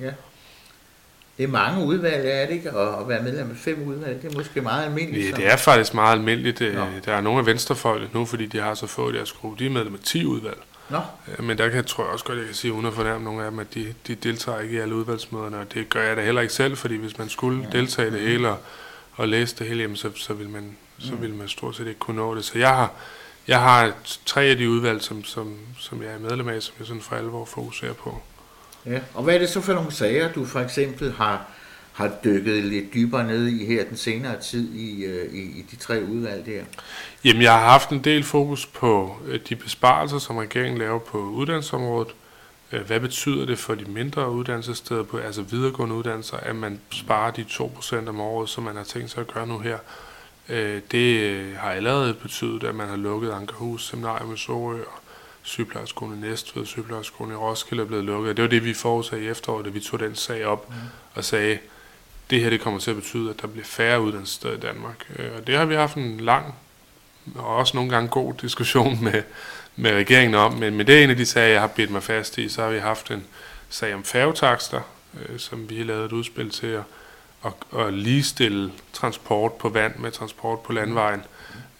Ja. Det er mange udvalg, er det ikke? Og at være medlem af fem udvalg, det er måske meget almindeligt. Ja, det er faktisk meget almindeligt. Øh, Nå. Der er nogle af venstrefolk nu, fordi de har så få i deres gruppe, de er medlem af 10 udvalg. Nå, Øh, Men der kan tror jeg også godt, jeg kan sige, uden at fornærme nogle af dem, at de, de deltager ikke i alle udvalgsmøderne, og det gør jeg da heller ikke selv, fordi hvis man skulle deltage i det hele og, og læse det hele, jamen, så, så, vil man, så vil man stort set ikke kunne nå det. Så jeg har, jeg har tre af de udvalg, som, som, som jeg er medlem af, som jeg sådan for alvor fokuserer på ja. Og hvad er det så for nogle sager, du for eksempel har, har dykket lidt dybere ned i her den senere tid i, øh, i, i de tre udvalg der? Jamen, jeg har haft en del fokus på øh, de besparelser, som regeringen laver på uddannelsesområdet. Øh, hvad betyder det for de mindre uddannelsessteder, på, altså videregående uddannelser, at man sparer de 2% om året, som man har tænkt sig at gøre nu her? Det har allerede betydet, at man har lukket Ankerhus Seminarium i Sorø, og sygeplejerskolen i Næstved, sygeplejerskolen i Roskilde er blevet lukket. Det var det, vi forudsagde i efteråret, da vi tog den sag op mm. og sagde, det her det kommer til at betyde, at der bliver færre uddannelsessteder i Danmark. Øh, Og det har vi haft en lang og også nogle gange god diskussion med, med regeringen om, men, men det er en af de sager, jeg har bidt mig fast i. Så har vi haft en sag om færgetakster, øh, som vi har lavet et udspil til at, at, at ligestille transport på vand med transport på landvejen.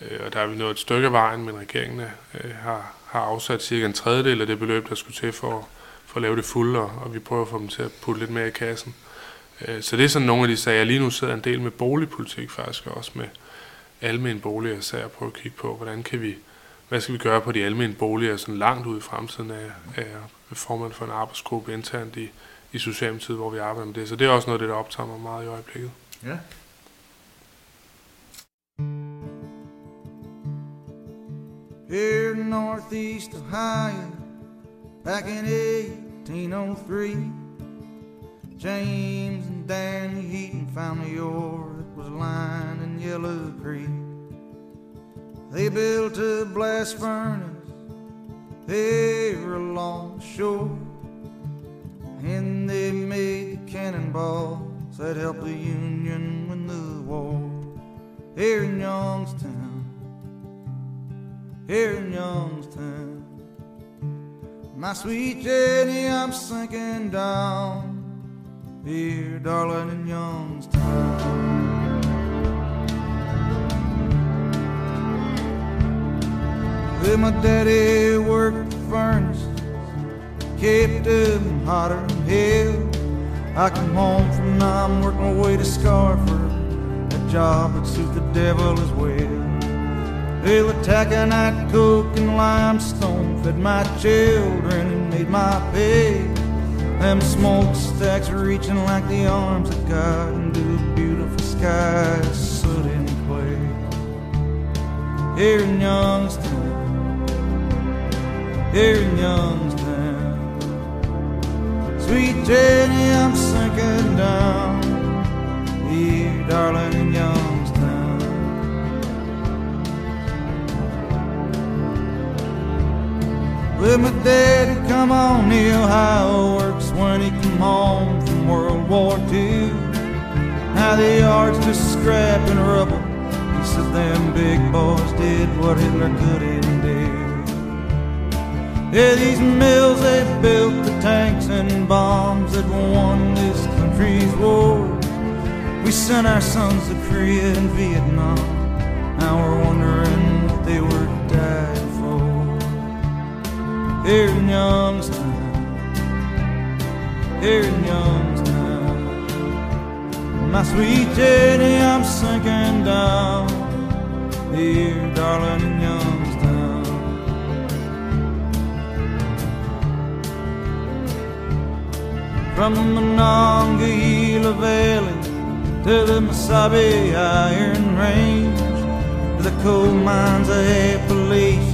Øh, og der er vi nået et stykke af vejen, men regeringen øh, har, har afsat cirka en tredjedel af det beløb, der skulle til for, for at lave det fulde, og, og vi prøver at få dem til at putte lidt mere i kassen. Øh, så det er sådan nogle af de sager. Lige nu sidder en del med boligpolitik faktisk, og også med almene boliger, så jeg prøver at kigge på, hvordan kan vi, hvad skal vi gøre på de almene boliger sådan langt ud i fremtiden af, af formand for en arbejdsgruppe internt i, i Socialdemokratiet, hvor vi arbejder med det. Så det er også noget af det, der optager mig meget i øjeblikket. Ja. Here in Northeast Ohio, back in 1803, James and Danny Heaton found the ore that was lying in Yellow Creek. They built a blast furnace there along the shore, and they made the cannonballs that helped the Union win the war. Here in Youngstown here in Youngstown. My sweet Jenny, I'm sinking down here, darling, in Youngstown. Well, my daddy worked the furnace, kept hotter than hell. I come home from Nam, working my way to Scarford, a job that suit the devil as well. Well, the taconite, coke, and limestone fed my children and made my pay. Them smokestacks reaching like the arms of God into the beautiful skies, soot and clay. Here in Youngstown, here in Youngstown, sweet Jenny, I'm sinking down. Here, darling, Well, my daddy come on the Ohio works when he come home from World War II. Now the yard's just scrap and rubble. He said them big boys did what Hitler couldn't do. Yeah, these mills they built the tanks and bombs that won this country's war. We sent our sons to Korea and Vietnam. Now we're wondering what they were for here in Youngstown, here in Youngstown. My sweet Jenny, I'm sinking down here, darling, in Youngstown. From the Monongahela Valley to the Mesabi Iron Range the coal mines of Appalachia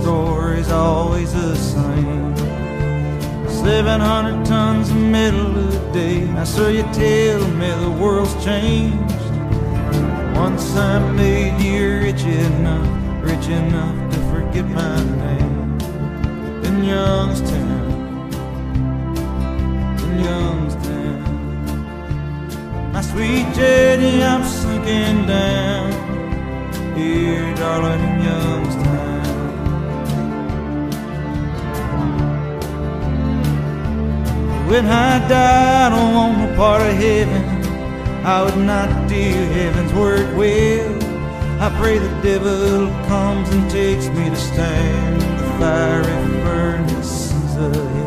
story's always the same. 700 tons of metal a day. Now, so you tell me the world's changed. Once I made you rich enough, rich enough to forget my name. In Youngstown, in Youngstown. My sweet Jenny, I'm sinking down here, darling, in Youngstown. When I die, I don't want no part of heaven. I would not do heaven's work well. I pray the devil comes and takes me to stand in the fiery furnaces of hell.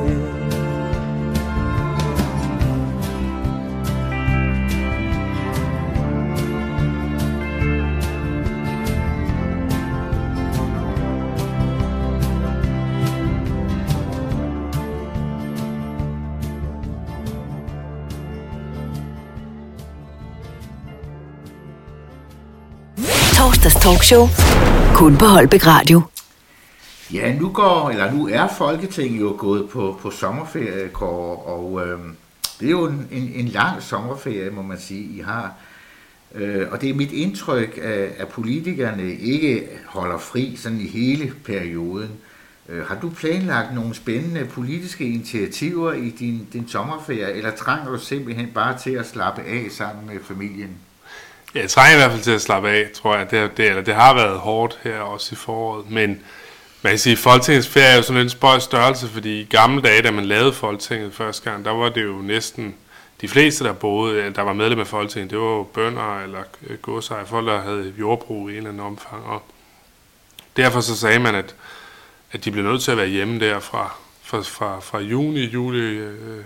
Talkshow. Kun på Holbæk Radio. Ja, nu går, eller nu er Folketinget jo gået på, på sommerferie, Kåre, og øh, det er jo en, en, en lang sommerferie, må man sige, I har. Øh, og det er mit indtryk, at, at politikerne ikke holder fri sådan i hele perioden. Øh, har du planlagt nogle spændende politiske initiativer i din, din sommerferie, eller trænger du simpelthen bare til at slappe af sammen med familien? Ja, jeg trænger i hvert fald til at slappe af, tror jeg. Det, det, eller det har været hårdt her også i foråret, men man kan sige, at Folketingets ferie er jo sådan en spøj størrelse, fordi i gamle dage, da man lavede Folketinget første gang, der var det jo næsten de fleste, der boede, der var medlem af Folketinget, det var jo bønder eller øh, godsejere, folk, der havde jordbrug i en eller anden omfang. Og derfor så sagde man, at, at de blev nødt til at være hjemme der fra, fra, fra, fra juni, juli, øh,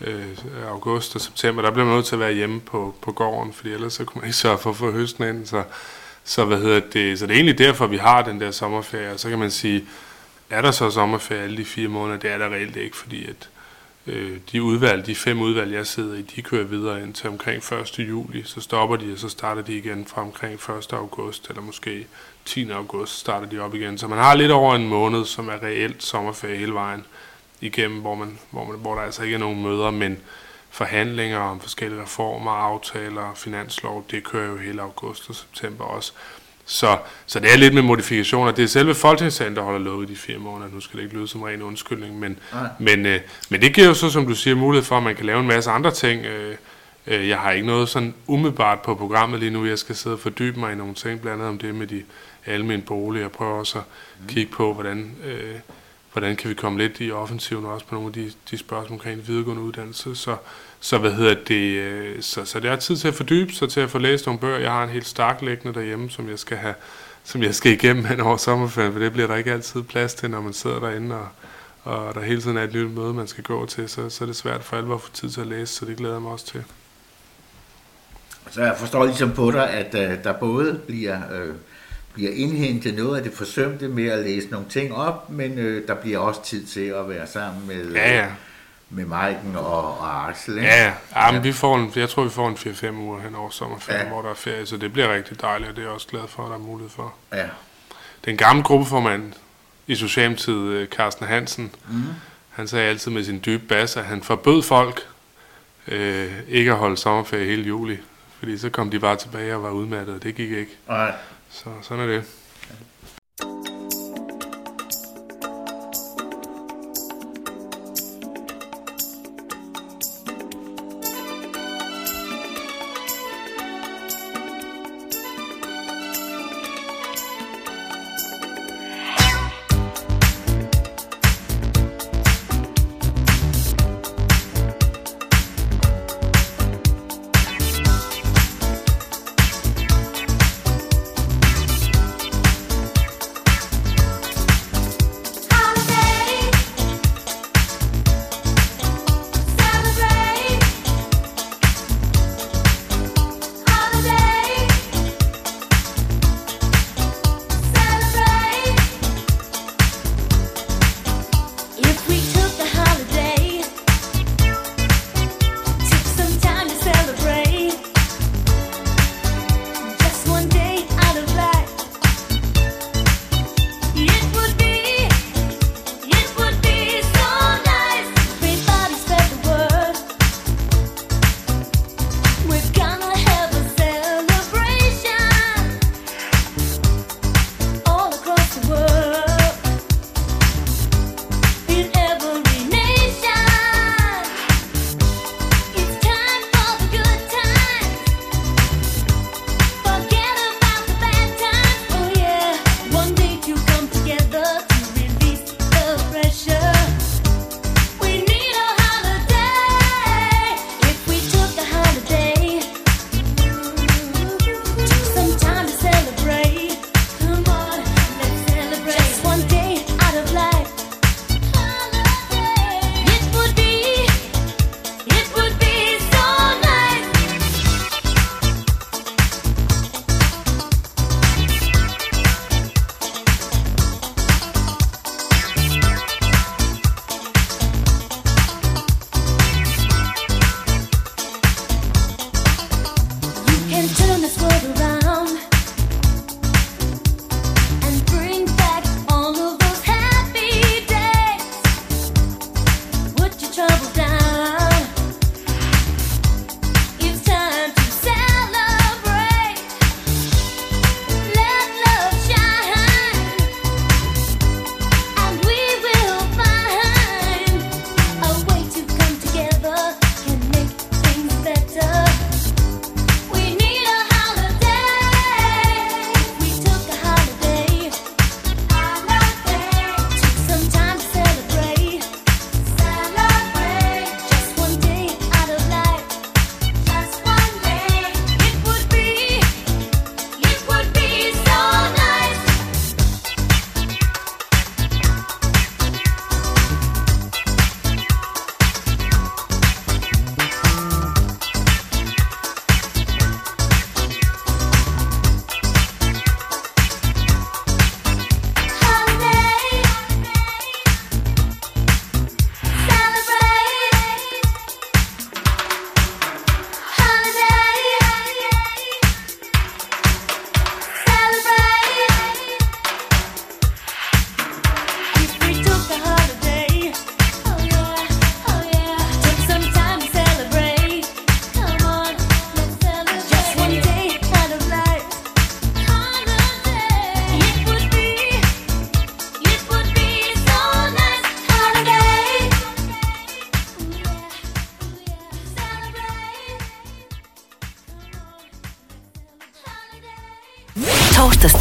øh, august og september, der blev man nødt til at være hjemme på, på gården, fordi ellers så kunne man ikke sørge for at få høsten ind. Så, så, hvad hedder det, så det er egentlig derfor, vi har den der sommerferie. Og så kan man sige, er der så sommerferie alle de fire måneder? Det er der reelt ikke, fordi at øh, de udvalg, de fem udvalg, jeg sidder i, de kører videre ind til omkring 1. juli. Så stopper de, og så starter de igen fra omkring 1. august, eller måske 10. august starter de op igen. Så man har lidt over en måned, som er reelt sommerferie hele vejen igennem, hvor, man, hvor, man, hvor der altså ikke er nogen møder, men forhandlinger om forskellige reformer, aftaler, finanslov, det kører jo hele august og september også. Så, så det er lidt med modifikationer. Det er selve Folketingssalen, der holder lukket de fire måneder. Nu skal det ikke lyde som ren undskyldning, men, men, øh, men det giver jo så, som du siger, mulighed for, at man kan lave en masse andre ting. Øh, øh, jeg har ikke noget sådan umiddelbart på programmet lige nu. Jeg skal sidde og fordybe mig i nogle ting, blandt andet om det med de almindelige boliger. Jeg prøver også at kigge på, hvordan... Øh, hvordan kan vi komme lidt i offensiven også på nogle af de, de spørgsmål omkring videregående uddannelse. Så, så hvad hedder det, øh, så, så det er tid til at fordybe sig, til at få læst nogle bøger. Jeg har en helt stark liggende derhjemme, som jeg skal have, som jeg skal igennem hen over sommerferien, for det bliver der ikke altid plads til, når man sidder derinde, og, og der hele tiden er et nyt møde, man skal gå til, så, så er det svært for alvor at få tid til at læse, så det glæder jeg mig også til. Så jeg forstår ligesom på dig, at uh, der både bliver øh, bliver indhentet noget af det forsømte med at læse nogle ting op, men øh, der bliver også tid til at være sammen med, ja, ja. med Maiken og, og Axel. Ikke? Ja, ja. ja men vi får en, jeg tror, vi får en 4-5 uger hen over sommerferien, ja. hvor der er ferie, så det bliver rigtig dejligt, og det er jeg også glad for, at der er mulighed for. Ja. Den gamle gruppeformand i Socialdemokratiet, Carsten Hansen, mm. han sagde altid med sin dybe bas, at han forbød folk øh, ikke at holde sommerferie hele juli, fordi så kom de bare tilbage og var udmattet, og det gik ikke. Nej. Så sådan er det.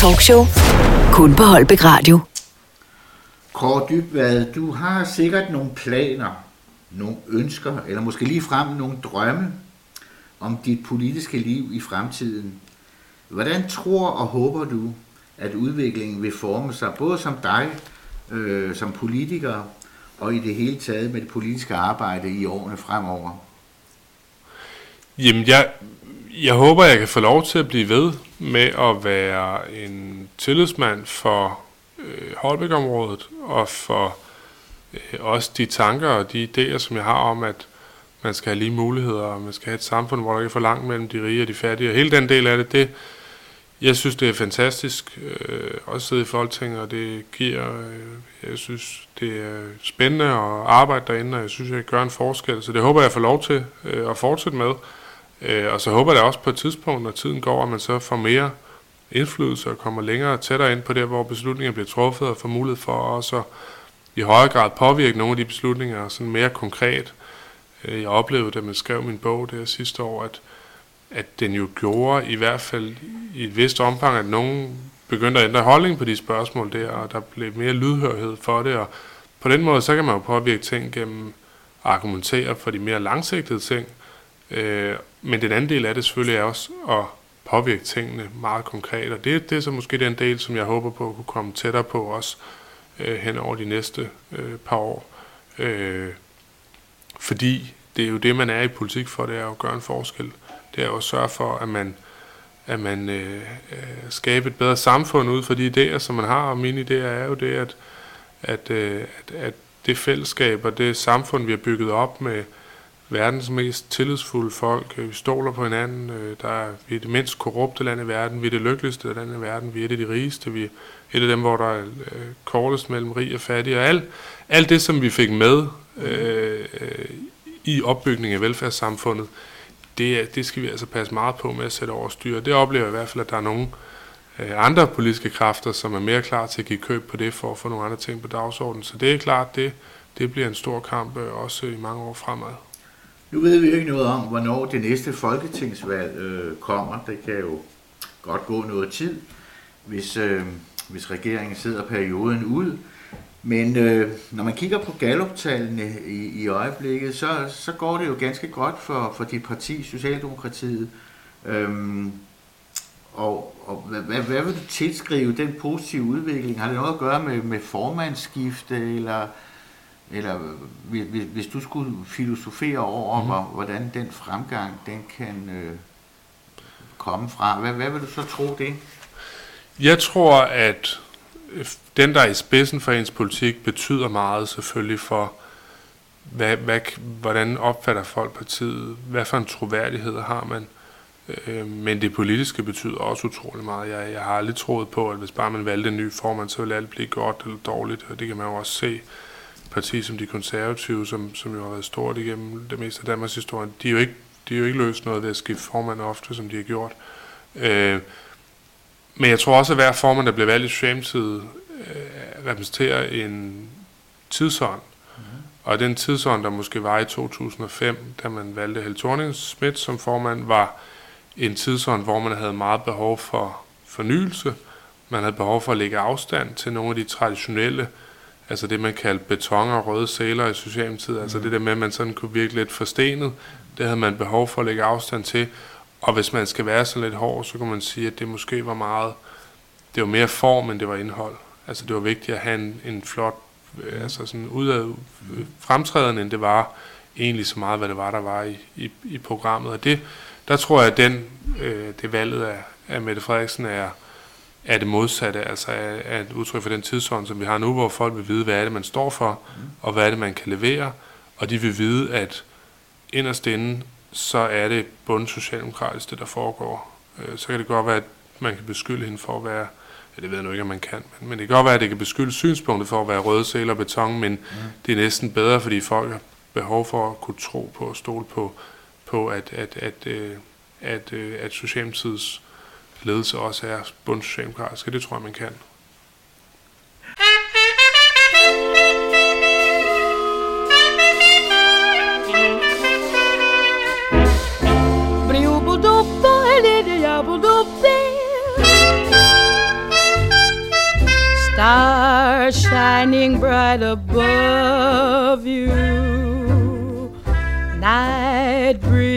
Talkshow. Kun på Holbæk Radio. Kåre Dybvad, du har sikkert nogle planer, nogle ønsker, eller måske lige frem nogle drømme om dit politiske liv i fremtiden. Hvordan tror og håber du, at udviklingen vil forme sig, både som dig, øh, som politiker, og i det hele taget med det politiske arbejde i årene fremover? Jamen, jeg, jeg håber, jeg kan få lov til at blive ved med at være en tillidsmand for øh, Holbæk-området og for øh, også de tanker og de idéer, som jeg har om, at man skal have lige muligheder, og man skal have et samfund, hvor der ikke er for langt mellem de rige og de fattige. Og hele den del af det, det jeg synes, det er fantastisk øh, at sidde i Folketinget, og det giver, øh, jeg synes, det er spændende at arbejde derinde, og jeg synes, jeg gør en forskel. Så det håber jeg får lov til øh, at fortsætte med. Øh, og så håber jeg også på et tidspunkt, når tiden går, at man så får mere indflydelse og kommer længere og tættere ind på det, hvor beslutninger bliver truffet, og får mulighed for også at i højere grad påvirke nogle af de beslutninger sådan mere konkret. Øh, jeg oplevede, da man skrev min bog der sidste år, at, at den jo gjorde i hvert fald i et vist omfang, at nogen begyndte at ændre holdning på de spørgsmål der, og der blev mere lydhørhed for det, og på den måde, så kan man jo påvirke ting gennem at argumentere for de mere langsigtede ting, øh, men den anden del af det selvfølgelig er også at påvirke tingene meget konkret, og det, det er så måske den del, som jeg håber på at kunne komme tættere på også øh, hen over de næste øh, par år. Øh, fordi det er jo det, man er i politik for, det er at gøre en forskel. Det er jo at sørge for, at man, at man øh, øh, skaber et bedre samfund ud for de idéer, som man har. Og mine idéer er jo det, at, at, øh, at, at det fællesskab og det samfund, vi har bygget op med verdens mest tillidsfulde folk, øh, vi stoler på hinanden, øh, der er, vi er det mindst korrupte land i verden, vi er det lykkeligste land i verden, vi er et af de rigeste, vi er et af dem, hvor der er øh, kortest mellem rig og fattig, og alt, alt det, som vi fik med øh, øh, i opbygningen af velfærdssamfundet, det, det skal vi altså passe meget på med at sætte over styr. Det oplever jeg i hvert fald, at der er nogle øh, andre politiske kræfter, som er mere klar til at give køb på det, for at få nogle andre ting på dagsordenen. Så det er klart, det, det bliver en stor kamp øh, også i mange år fremad. Nu ved vi jo ikke noget om, hvornår det næste folketingsvalg øh, kommer. Det kan jo godt gå noget tid, hvis, øh, hvis regeringen sidder perioden ud. Men øh, når man kigger på galloptallene i, i øjeblikket, så, så går det jo ganske godt for, for dit parti, Socialdemokratiet. Øhm, og og hvad, hvad, hvad vil du tilskrive den positive udvikling? Har det noget at gøre med, med formandsskifte, eller, eller hvis, hvis du skulle filosofere over, mm. hvor, hvordan den fremgang den kan øh, komme fra, hvad, hvad vil du så tro det? Jeg tror, at den, der er i spidsen for ens politik, betyder meget selvfølgelig for, hvad, hvad, hvordan opfatter folk partiet, hvad for en troværdighed har man. Øh, men det politiske betyder også utrolig meget. Jeg, jeg har aldrig troet på, at hvis bare man valgte en ny formand, så ville alt blive godt eller dårligt, og det kan man jo også se. Parti som de konservative, som, som jo har været stort igennem det meste af Danmarks historie, de er jo ikke, de er jo ikke løst noget ved at skifte formand ofte, som de har gjort. Øh, men jeg tror også, at hver formand, der bliver valgt i Socialdemokratiet, øh, repræsenterer en tidsånd. Mm. Og den tidsånd, der måske var i 2005, da man valgte Helle thorning Schmidt som formand, var en tidsånd, hvor man havde meget behov for fornyelse. Man havde behov for at lægge afstand til nogle af de traditionelle, altså det man kaldte beton og røde sæler i Socialdemokratiet, mm. altså det der med, at man sådan kunne virke lidt forstenet, det havde man behov for at lægge afstand til. Og hvis man skal være så lidt hård, så kan man sige, at det måske var meget, det var mere form, end det var indhold. Altså det var vigtigt at have en, en flot, øh, altså sådan udad øh, fremtrædende, end det var egentlig så meget, hvad det var, der var i, i, i programmet. Og det, der tror jeg, at den, øh, det valget af, af Mette Frederiksen er, er det modsatte, altså er, er et udtryk for den tidsånd, som vi har nu, hvor folk vil vide, hvad er det, man står for, og hvad er det, man kan levere, og de vil vide, at inderst inde, så er det bundt socialdemokratisk, det der foregår. Øh, så kan det godt være, at man kan beskylde hende for at være, ja, det ved jeg nu ikke, om man kan, men, men det kan godt være, at det kan beskylde synspunktet for at være røde sæler og beton, men mm. det er næsten bedre, fordi folk har behov for at kunne tro på og stole på, på at, at, at, øh, at, at, at Socialdemokratiets ledelse også er bundsocialdemokratisk, og det tror jeg, man kan. E Star shining bright above you. Night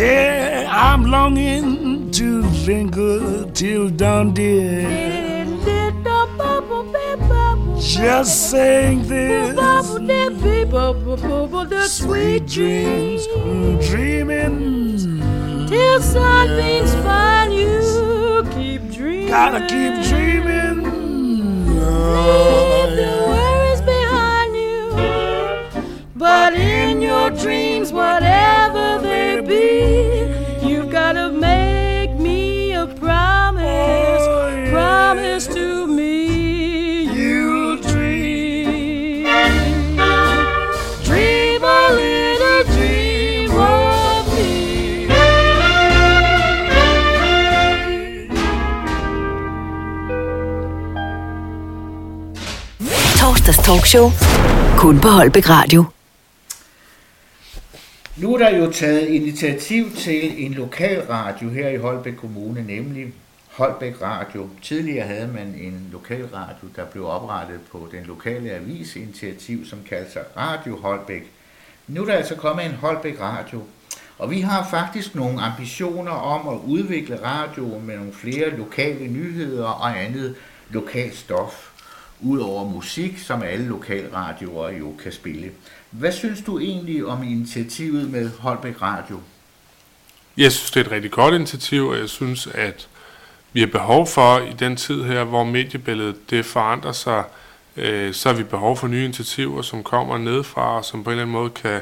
Yeah, I'm longing to linger till dawn, dear. Just saying this. Sweet dreams, dreaming. Till something's find you, keep dreaming. Gotta keep dreaming. Leave the worries behind you. But in your dreams, whatever they be, you've gotta make me a promise. Oh, promise to me you'll dream. Dream a little dream of me. Torsdags talkshow. Kun på Holbæk Radio. Nu er der jo taget initiativ til en lokal radio her i Holbæk Kommune, nemlig Holbæk Radio. Tidligere havde man en lokal radio, der blev oprettet på den lokale avisinitiativ, som kaldte sig Radio Holbæk. Nu er der altså kommet en Holbæk Radio, og vi har faktisk nogle ambitioner om at udvikle radioen med nogle flere lokale nyheder og andet lokalt stof, udover musik, som alle lokalradioer jo kan spille. Hvad synes du egentlig om initiativet med Holbæk Radio? Jeg synes, det er et rigtig godt initiativ, og jeg synes, at vi har behov for i den tid her, hvor mediebilledet det forandrer sig, øh, så har vi behov for nye initiativer, som kommer nedefra, og som på en eller anden måde kan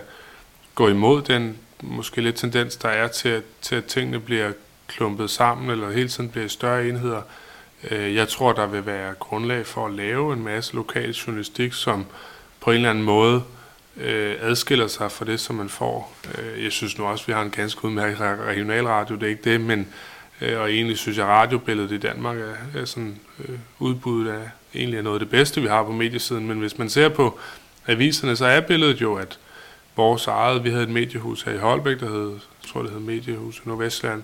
gå imod den måske lidt tendens, der er til, at, til at tingene bliver klumpet sammen, eller hele tiden bliver større enheder. Øh, jeg tror, der vil være grundlag for at lave en masse lokal journalistik, som på en eller anden måde øh, øh, adskiller sig fra det, som man får. Øh, jeg synes nu også, at vi har en ganske udmærket regional regionalradio, det er ikke det, men øh, og egentlig synes jeg, at radiobilledet i Danmark er, er sådan øh, udbuddet af egentlig er noget af det bedste, vi har på mediesiden, men hvis man ser på aviserne, så er billedet jo, at vores eget, vi havde et mediehus her i Holbæk, der hed, jeg tror det hed Mediehus i Nordvestland,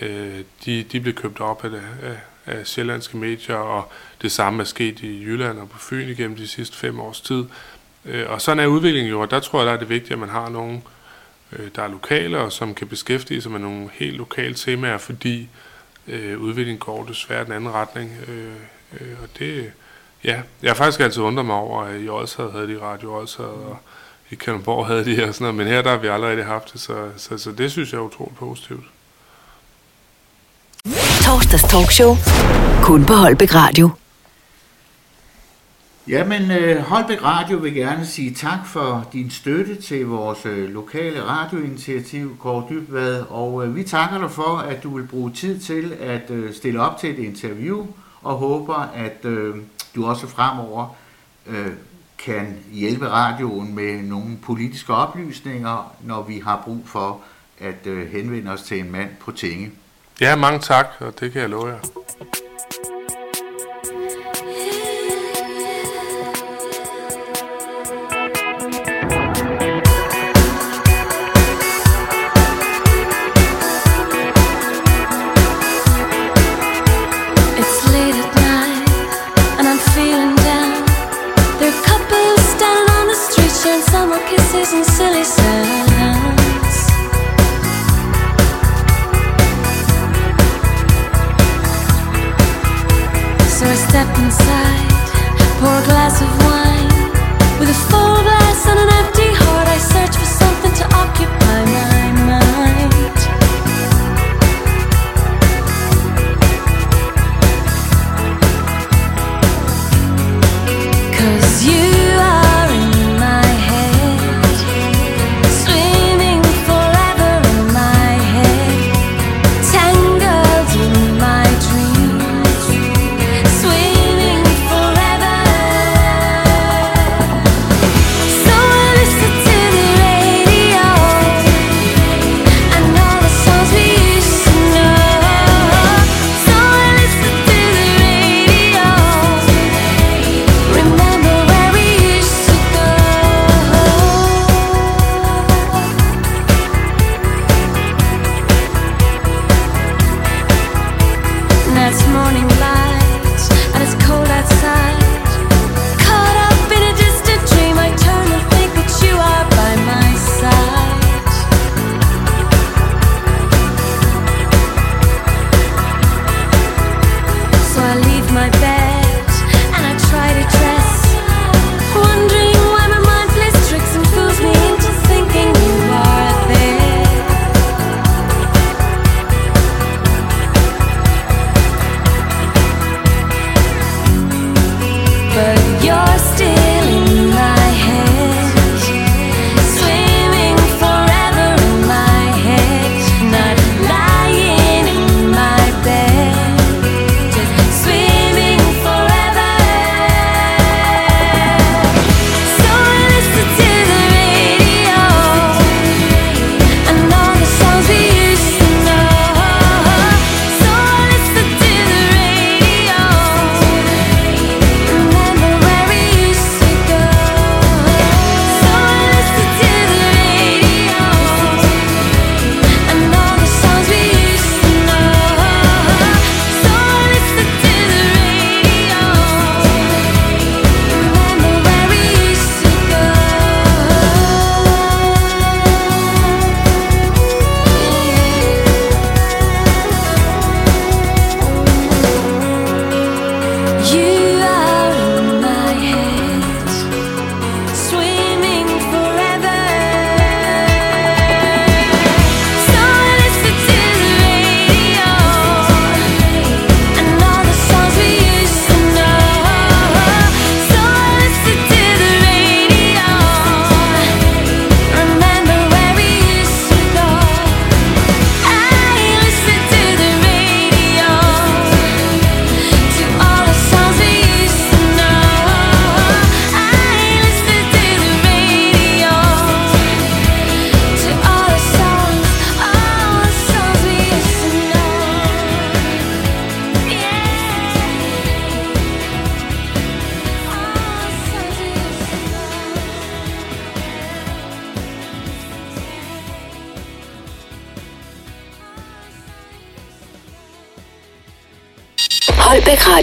øh, de, de blev købt op af, det, af, af sjællandske medier, og det samme er sket i Jylland og på Fyn igennem de sidste fem års tid. Øh, og sådan er udviklingen jo, og der tror jeg, der er det vigtigt, at man har nogen, øh, der er lokale, og som kan beskæftige sig med nogle helt lokale temaer, fordi øh, udviklingen går desværre den anden retning. Øh, øh, og det, ja, jeg har faktisk altid undret mig over, at i Odsad havde de Radio Odsad, og i Kalundborg havde de her sådan noget, men her der har vi allerede haft det, så, så, så det synes jeg er utroligt positivt. Torsdags talkshow. Kun på Holbæk Radio. Jamen, øh, Holbæk Radio vil gerne sige tak for din støtte til vores øh, lokale radioinitiativ, Kåre Dybvad, og øh, vi takker dig for, at du vil bruge tid til at stille op til et interview og håber, at du også fremover kan hjælpe radioen med nogle politiske oplysninger, når vi har brug for at henvende os til en mand på tinge. Ja, mange tak, og det kan jeg love jer. And silly sounds. So I step inside, pour a glass of wine.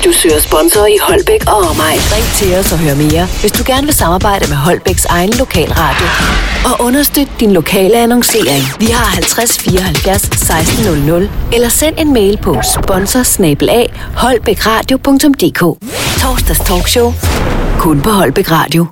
Du søger sponsor i Holbæk og omegn. Ring til os og hør mere, hvis du gerne vil samarbejde med Holbæks egen lokalradio. Og understøt din lokale annoncering. Vi har 50 74 1600 eller send en mail på sponsor holbækradio.dk Torsdags talkshow. Kun på Holbæk Radio.